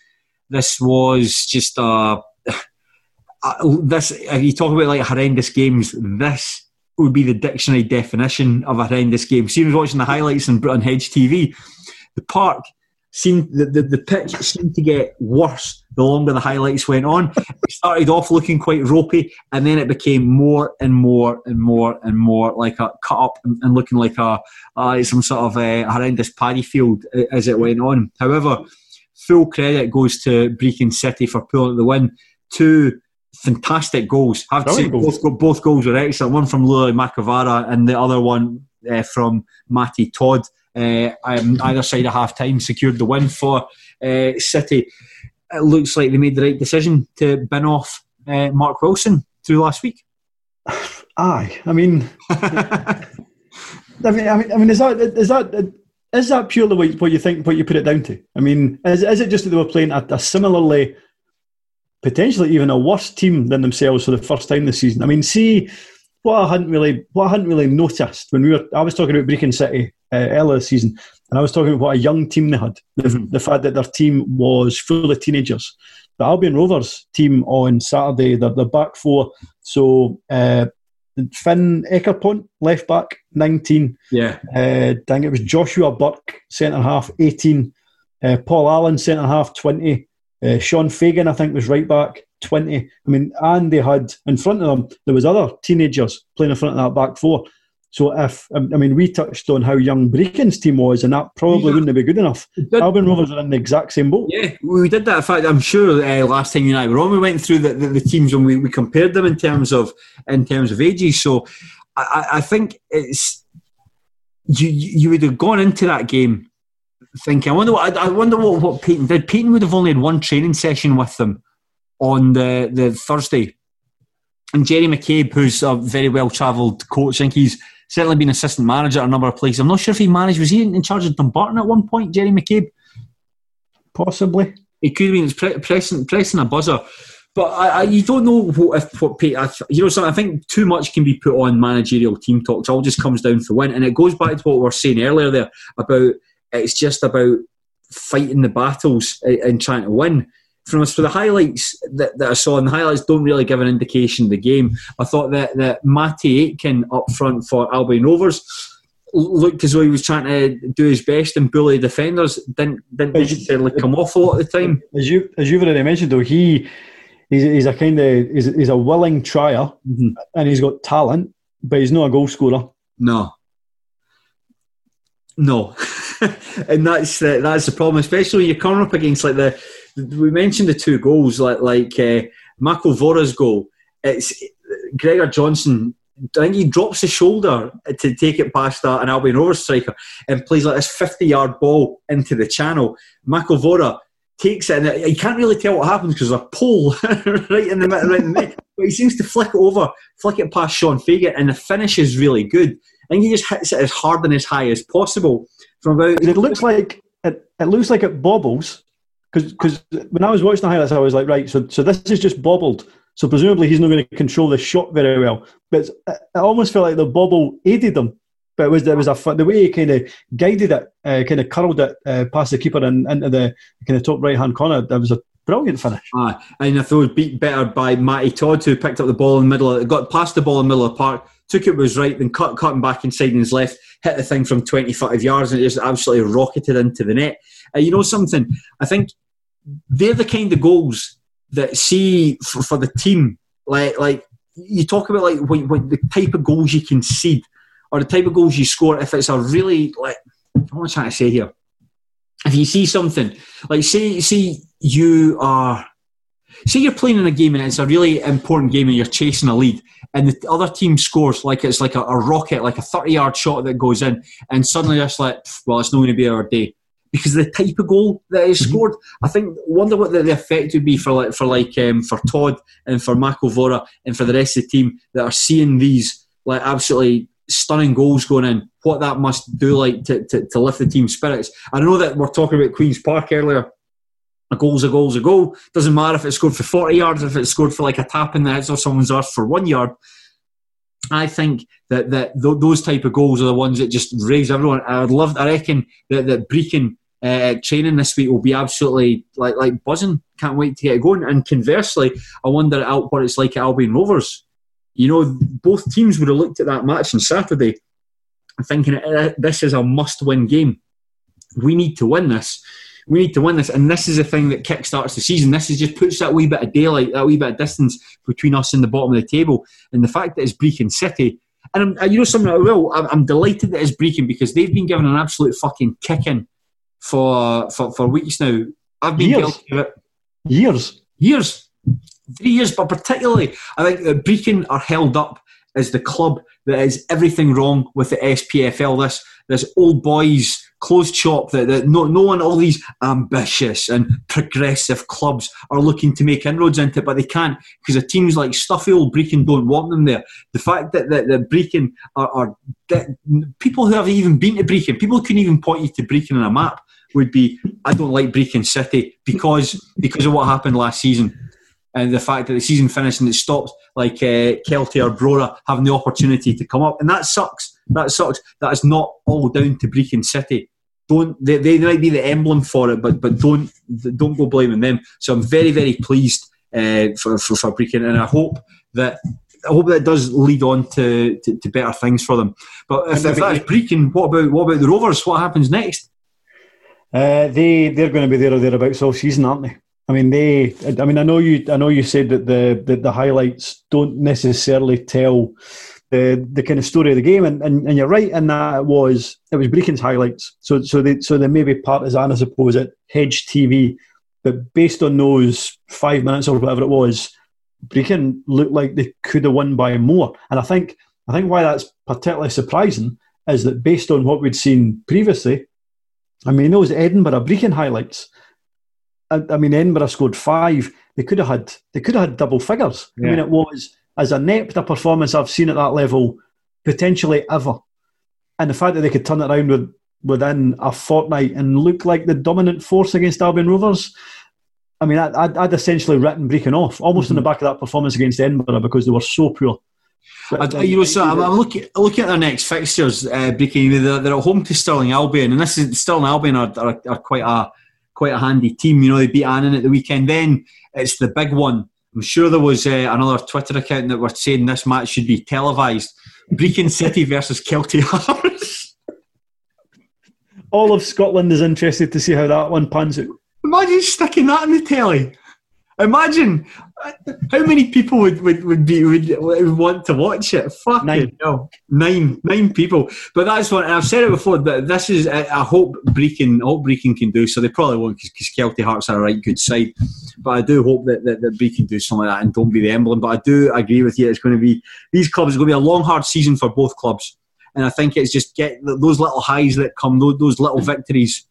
This was just a uh, this. You talk about like horrendous games, this would be the dictionary definition of a horrendous game. See, I was watching the highlights on, on Hedge TV. The park seemed the, the, the pitch seemed to get worse the longer the highlights went on. It started off looking quite ropey, and then it became more and more and more and more like a cut up and, looking like a uh, some sort of a horrendous paddy field as it went on. However, full credit goes to Brechin City for pulling the win. Two fantastic goals. I have to say, both, both goals were excellent. One from Lula Macavara and the other one uh, from Matty Todd. Uh, um, either side of half time secured the win for uh, City. It looks like they made the right decision to bin off uh, Mark Wilson through last week. Aye, I mean, I mean, I mean, I mean, is that is that is that purely what you think? What you put it down to? I mean, is, is it just that they were playing a, a similarly, potentially even a worse team than themselves for the first time this season? I mean, see what I hadn't really what I hadn't really noticed when we were. I was talking about Brechin City uh, earlier this season, and I was talking about what a young team they had. The, mm-hmm. the fact that their team was full of teenagers. The Albion Rovers team on Saturday, they're, they're back four. So uh, Finn Eckerpont, left back, 19. Yeah. Uh, dang, it was Joshua Burke, centre half, 18. Uh, Paul Allen, centre half, 20. Uh, Sean Fagan, I think, was right back, 20. I mean, and they had in front of them, there was other teenagers playing in front of that back four. So if I mean, we touched on how young Brechin's team was, and that probably yeah. wouldn't be good enough. Albion Rovers are in the exact same boat. Yeah, we did that. In fact, I'm sure uh, last time you and I were on, we went through the, the, the teams and we, we compared them in terms of in terms of ages. So I, I think it's you you would have gone into that game thinking. I wonder what I wonder what, what Peyton did. Peyton would have only had one training session with them on the the Thursday. And Gerry McCabe, who's a very well travelled coach, I think he's certainly been assistant manager at a number of places. I'm not sure if he managed. Was he in charge of Dumbarton at one point, Gerry McCabe? Possibly. He could have been pre- pressing, pressing a buzzer. But I, I, you don't know what, if what you know. So I think too much can be put on managerial team talks. It all just comes down to win, and it goes back to what we were saying earlier there about it's just about fighting the battles and trying to win from us for the highlights that, that I saw, and the highlights don't really give an indication of the game. I thought that that Matty Aitken up front for Albion Rovers looked as though he was trying to do his best and bully defenders. Didn't didn't necessarily come off a lot of the time. As you as you've already mentioned, though, he he's, he's a kind of he's, he's a willing trier, mm-hmm. and he's got talent, but he's not a goal scorer. No, no, and that's uh, that's the problem, especially when you're coming up against like the we mentioned the two goals, like like uh, Vora's goal. It's Gregor Johnson. I think he drops his shoulder to take it past that an Albion over striker and plays like this 50 yard ball into the channel. Vora takes it and you can't really tell what happens because there's a pole right in the middle, right in the middle. But he seems to flick it over, flick it past Sean Fagan, and the finish is really good. I think he just hits it as hard and as high as possible from about. It looks like it, it looks like it bobbles, because when I was watching the highlights, I was like, right, so so this is just bobbled. So presumably he's not going to control the shot very well. But it almost felt like the bobble aided them. But it was there was a the way he kind of guided it, uh, kind of curled it uh, past the keeper and into the kind of top right hand corner. That was a brilliant finish. Ah, and I thought beat better by Matty Todd, who picked up the ball in the middle, of, got past the ball in the middle of the park, took it was right, then cut, cut him back inside in his left, hit the thing from 25 yards, and it just absolutely rocketed into the net. Uh, you know something? I think they're the kind of goals that see for, for the team. Like like you talk about like what, what the type of goals you concede or the type of goals you score. If it's a really like what am I trying to say here? If you see something like say say you are say you're playing in a game and it's a really important game and you're chasing a lead and the other team scores like it's like a, a rocket like a 30 yard shot that goes in and suddenly it's like well it's not going to be our day because the type of goal that is scored. I think wonder what the, the effect would be for like for like um, for Todd and for McElvora and for the rest of the team that are seeing these like absolutely stunning goals going in. What that must do like to, to, to lift the team's spirits. I know that we're talking about Queens Park earlier. A goal's a goal's a goal. Doesn't matter if it's scored for 40 yards, if it's scored for like a tap in the heads or someone's earth for one yard. I think that, that th- those type of goals are the ones that just raise everyone. I would love. I reckon that that Brechin uh, training this week will be absolutely like like buzzing. Can't wait to get it going. And conversely, I wonder what it's like at Albion Rovers. You know, both teams would have looked at that match on Saturday, thinking uh, this is a must-win game. We need to win this. We need to win this, and this is the thing that kickstarts the season. This is just puts that wee bit of daylight, that wee bit of distance between us and the bottom of the table. And the fact that it's Brechin City, and I'm, you know something I will, I'm, I'm delighted that it's Brechin because they've been given an absolute fucking kicking for for, for weeks now. I've been Years. guilty of it. Years. Years. Three years, but particularly, I think that Brechin are held up as the club that is everything wrong with the SPFL. This this old boys closed shop that, that no, no one, all these ambitious and progressive clubs are looking to make inroads into, but they can't because the teams like stuffy old Brechin don't want them there. The fact that that, that Brechin are, are that people who have even been to Brechin, people couldn't even point you to Brechin on a map would be, I don't like Brechin City because because of what happened last season and the fact that the season finished and it stopped like uh, Kelty or Brora having the opportunity to come up, and that sucks. That sucks. That is not all down to Brechin City. Don't they, they might be the emblem for it, but but don't don't go blaming them. So I'm very very pleased uh, for, for for Brechin, and I hope that. I hope that does lead on to, to, to better things for them. But if, if that's Brechin, what about what about the Rovers? What happens next? Uh, they they're going to be there or thereabouts all season, aren't they? I mean, they. I mean, I know you. I know you said that the the, the highlights don't necessarily tell the the kind of story of the game, and, and, and you're right in that it was it was Brechin's highlights. So so they so they may be partisan, I suppose, at Hedge TV, but based on those five minutes or whatever it was, Brechin looked like they could have won by more. And I think I think why that's particularly surprising is that based on what we'd seen previously, I mean, those Edinburgh Brechin highlights. I, I mean, Edinburgh scored five. They could have had they could have had double figures. I mean, it was as inept a performance I've seen at that level potentially ever. And the fact that they could turn it around with, within a fortnight and look like the dominant force against Albion Rovers. I mean, I'd, I'd, I'd essentially written Brechin off almost on the back of that performance against Edinburgh because they were so poor. I, you know, so I'm, I'm looking looking at their next fixtures. Uh, they're, they're at home to Stirling Albion, and this is Stirling Albion are, are, are quite a quite a handy team. You know, they beat Annan at the weekend. Then it's the big one. I'm sure there was uh, another Twitter account that were saying this match should be televised. Brechin City versus Kelty Hearts. All of Scotland is interested to see how that one pans out. Imagine sticking that in the telly. Imagine how many people would, would, would be would, would want to watch it. Fucking Nine. hell. nine, nine people. But that's what and I've said it before. That this is I, I hope Brechin, I hope Brechin can do so. They probably won't because Kelty Hearts are a right good side. But I do hope that that, that Brechin do something like that and don't be the emblem. But I do agree with you. It's going to be these clubs. It's going to be a long, hard season for both clubs. And I think it's just get those little highs that come, those, those little victories.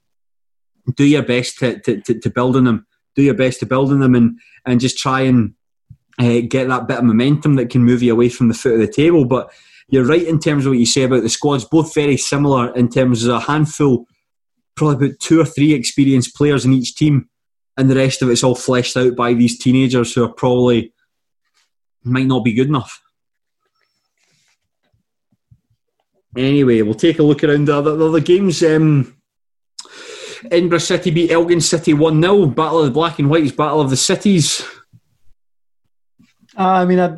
Do your best to, to, to, to build on them. Do your best to build on them and, and just try and uh, get that bit of momentum that can move you away from the foot of the table. But you're right in terms of what you say about the squads, both very similar in terms of a handful, probably about two or three experienced players in each team, and the rest of it's all fleshed out by these teenagers who are probably might not be good enough. Anyway, we'll take a look around the other, the other games. Um, Edinburgh City beat Elgin City 1 0. Battle of the Black and Whites, Battle of the Cities. I mean, I,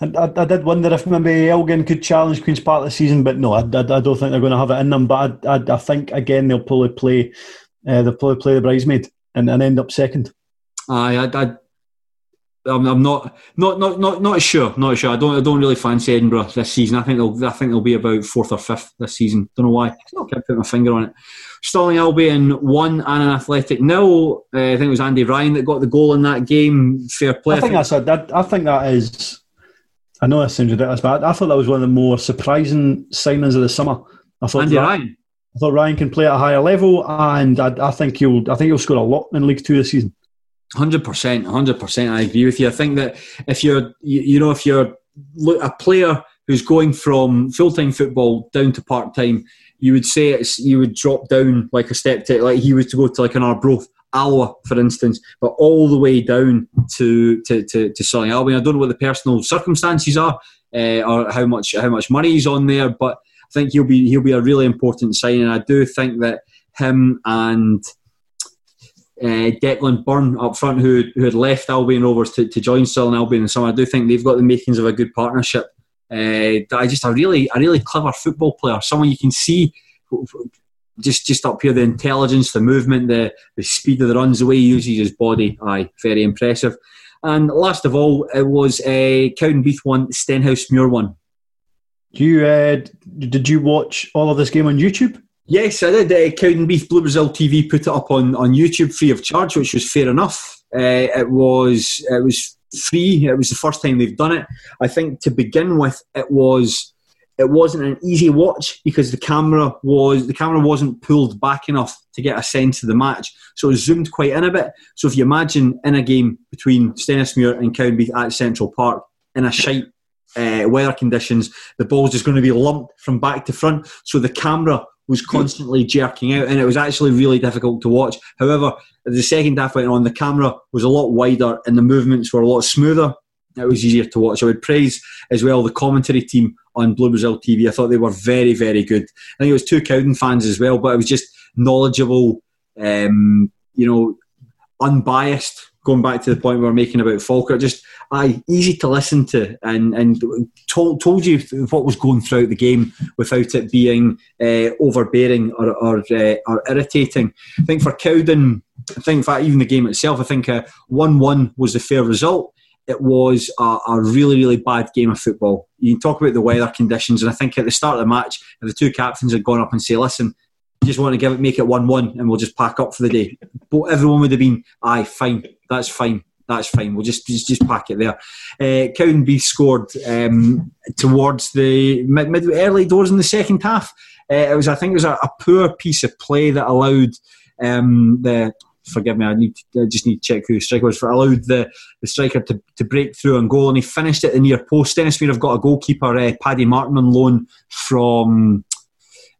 I, I did wonder if maybe Elgin could challenge Queen's Park this season, but no, I, I, I don't think they're going to have it in them. But I, I, think again they'll probably play, uh, they'll probably play the bridesmaid and, and end up second. Aye, I, I, I'm, I'm not, not, not, not, not sure. Not sure. I don't, I don't really fancy Edinburgh this season. I think they'll, I think they'll be about fourth or fifth this season. Don't know why. I can't put my finger on it. Stirling Albion one Annan Athletic nil. Uh, I think it was Andy Ryan that got the goal in that game. Fair play. I think that's a, that, I think that is. I know that sounds ridiculous, but I, I thought that was one of the more surprising signings of the summer. I thought Andy that, Ryan. I thought Ryan can play at a higher level, and I, I think he'll I think he'll score a lot in League Two this season. Hundred percent, hundred percent. I agree with you. I think that if you're, you, you know, if you're a player who's going from full time football down to part time, you would say it's you would drop down like a step to like he was to go to like an Arbroath Alloa, for instance, but all the way down to to to, to Sonny Albion. I don't know what the personal circumstances are uh, or how much how much money he's on there, but I think he'll be he'll be a really important sign, and I do think that him and. Uh, Declan Byrne up front, who, who had left Albion Rovers to, to join Stirling Albion and so I do think they've got the makings of a good partnership. Uh, I just a really a really clever football player, someone you can see just just up here the intelligence, the movement, the the speed of the runs, the way he uses his body. Aye, very impressive. And last of all, it was a uh, Cowdenbeath one, Stenhousemuir one. You uh, did you watch all of this game on YouTube? Yes, I did. Uh, Cowdenbeath Blue Brazil TV put it up on, on YouTube free of charge, which was fair enough. Uh, it was it was free. It was the first time they've done it. I think to begin with, it was it wasn't an easy watch because the camera was the camera wasn't pulled back enough to get a sense of the match. So it zoomed quite in a bit. So if you imagine in a game between Stenhousemuir and Cowdenbeath at Central Park in a shite uh, weather conditions, the ball's just going to be lumped from back to front. So the camera was constantly jerking out, and it was actually really difficult to watch. However, the second half went on, the camera was a lot wider and the movements were a lot smoother. It was easier to watch. I would praise as well the commentary team on Blue Brazil TV. I thought they were very, very good. I think it was two Cowden fans as well, but it was just knowledgeable, um, you know, unbiased. Going back to the point we were making about Falkirk, just aye, easy to listen to, and and told told you what was going throughout the game without it being uh, overbearing or or, uh, or irritating. I think for Cowden, I think for even the game itself, I think one-one was the fair result it was a, a, really, really bad game of football. You can talk about the weather conditions, and I think at the start of the match, if the two captains had gone up and say, "Listen, just want to give it, make it one-one, and we'll just pack up for the day," but everyone would have been, "Aye, fine, that's fine." That's fine. We'll just just, just pack it there. Uh, Cowdenbeath scored um, towards the mid, mid early doors in the second half. Uh, it was, I think, it was a, a poor piece of play that allowed um, the forgive me, I need to, I just need to check who the striker was. For allowed the, the striker to, to break through and goal, and he finished it in near post. Stenhousemuir have got a goalkeeper, uh, Paddy Martin, on loan from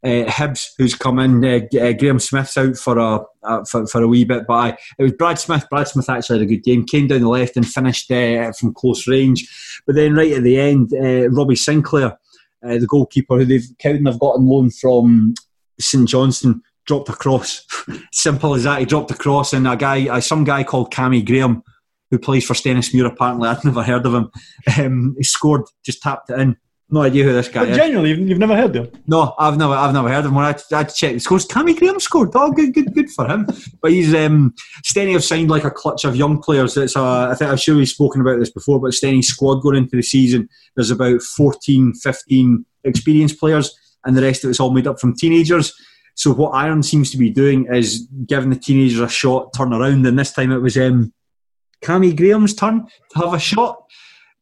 uh, Hibs, who's come in. Uh, Graham Smith's out for a for, for a wee bit, but I, it was Brad Smith. Brad Smith actually had a good game. Came down the left and finished from close range. But then right at the end, Robbie Sinclair, the goalkeeper who they've Cowden have got on loan from St Johnstone dropped a cross. Simple as that. He dropped a cross, and a guy, uh, some guy called Cammy Graham, who plays for Stenhousemuir, apparently I'd never heard of him. Um, he scored, just tapped it in. No idea who this guy but is. Genuinely, you've, you've never heard of him? No, I've never, I've never heard of him. When I, I had to check the scores, Cammy Graham scored. Oh, good, good, good for him. But he's um, Stenny have signed like a clutch of young players. It's a, I think I'm sure we've spoken about this before, but Stenny's squad going into the season, there's about 14, 15 experienced players, and the rest of it's all made up from teenagers. So what Iron seems to be doing is giving the teenagers a shot, turn around, and this time it was um, Cammy Graham's turn to have a shot.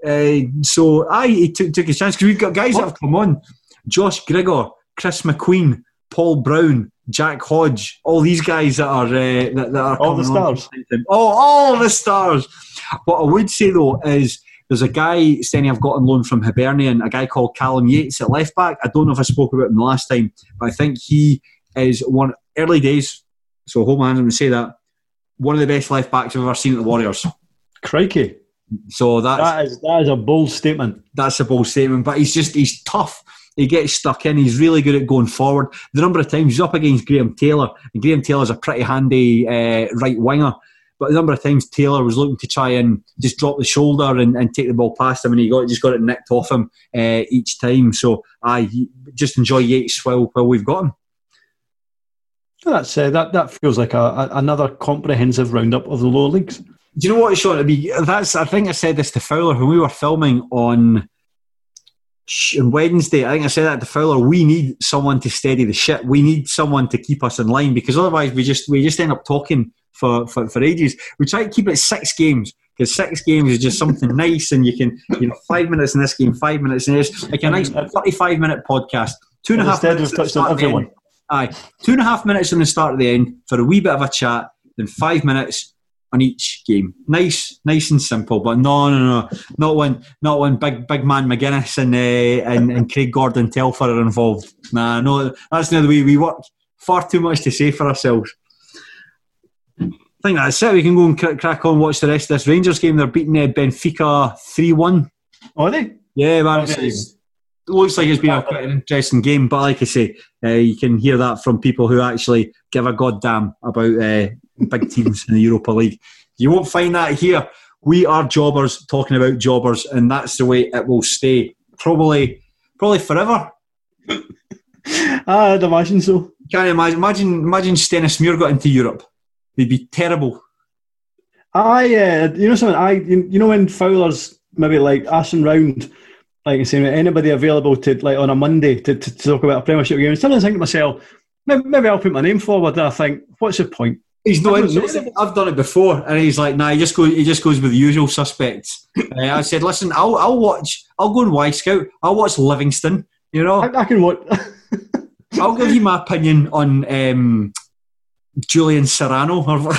Uh, so I he took, took his chance because we've got guys what? that have come on: Josh Grigor, Chris McQueen, Paul Brown, Jack Hodge, all these guys that are uh, that, that, are all the stars. Oh, all the stars. What I would say though is there's a guy, Stenny, I've got on loan from Hibernian, a guy called Callum Yates at left back. I don't know if I spoke about him the last time, but I think he is one early days. So hold my hands and say that one of the best left backs I've ever seen at the Warriors. Crikey! So that's, that is that is a bold statement. That's a bold statement, but he's just he's tough. He gets stuck in. He's really good at going forward. The number of times he's up against Graham Taylor, and Graham Taylor's a pretty handy uh, right winger. But the number of times Taylor was looking to try and just drop the shoulder and, and take the ball past him, and he got just got it nicked off him uh, each time. So I just enjoy Yates while while we've got him. That's uh, that. That feels like a, a, another comprehensive roundup of the lower leagues. Do you know what, Sean? I mean, that's. I think I said this to Fowler when we were filming on Wednesday. I think I said that to Fowler. We need someone to steady the ship. We need someone to keep us in line because otherwise we just we just end up talking for for, for ages. We try to keep it six games because six games is just something nice, and you can you know five minutes in this game, five minutes in this, like a nice thirty-five minute podcast. Two and a half minutes. We've touched on everyone. Aye, two and a half minutes on the start of the end for a wee bit of a chat, then five minutes on each game. Nice, nice and simple. But no, no, no, not when, not when big, big man McGuinness and uh, and, and Craig Gordon Telfer are involved. Nah, no, that's not the way we work. Far too much to say for ourselves. I think that's it. We can go and crack, crack on. Watch the rest of this Rangers game. They're beating uh, Benfica three one. Are they? Yeah, man. It's, it looks like it's been a quite an interesting game, but like I say, uh, you can hear that from people who actually give a goddamn about uh, big teams in the Europa League. You won't find that here. We are jobbers talking about jobbers, and that's the way it will stay. Probably, probably forever. I'd imagine so. Can't imagine. Imagine, imagine Stenhousemuir got into Europe. They'd be terrible. I, uh, you know something. I, you know when Fowler's maybe like asking round, like and saying anybody available to like on a Monday to, to, to talk about a Premiership game. Sometimes I think to myself, maybe, maybe I'll put my name forward. And I think, what's the point? He's not interested. I've done it before, and he's like, "Nah." He just goes. He just goes with the usual suspects. uh, I said, "Listen, I'll I'll watch. I'll go and Wyscout. I'll watch Livingston. You know, I, I can watch. I'll give you my opinion on um, Julian Serrano. Or,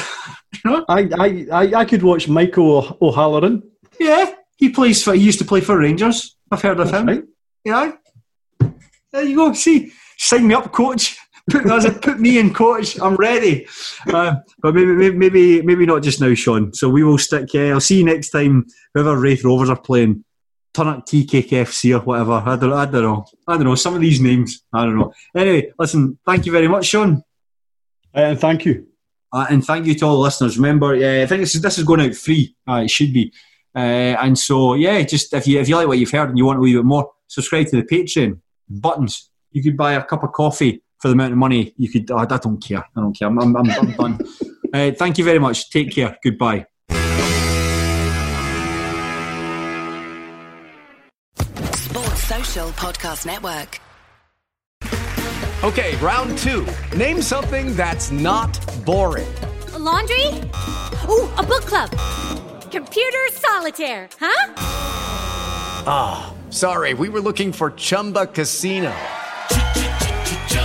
you know? I, I, I, I could watch Michael O'Halloran. Yeah, he plays for. He used to play for Rangers. I've heard of That's him. right. Yeah. There you go. See, sign me up, coach. Put, put me in, coach. I'm ready. Uh, but maybe, maybe, maybe, not just now, Sean. So we will stick. Yeah, I'll see you next time. Whoever Raith Rovers are playing, turn up TKKFC or whatever. I don't, I don't know. I don't know. Some of these names, I don't know. Anyway, listen. Thank you very much, Sean. Uh, and thank you. Uh, and thank you to all the listeners. Remember, uh, I think this is, this is going out free. Uh, it should be. Uh, and so, yeah, just if you if you like what you've heard and you want a wee bit more, subscribe to the Patreon buttons. You could buy a cup of coffee for the amount of money you could. Oh, I don't care. I don't care. I'm, I'm, I'm, I'm done. Uh, thank you very much. Take care. Goodbye. Sports Social Podcast Network. Okay, round two. Name something that's not boring. A laundry? Ooh, a book club. Computer solitaire, huh? Ah, sorry, we were looking for Chumba Casino.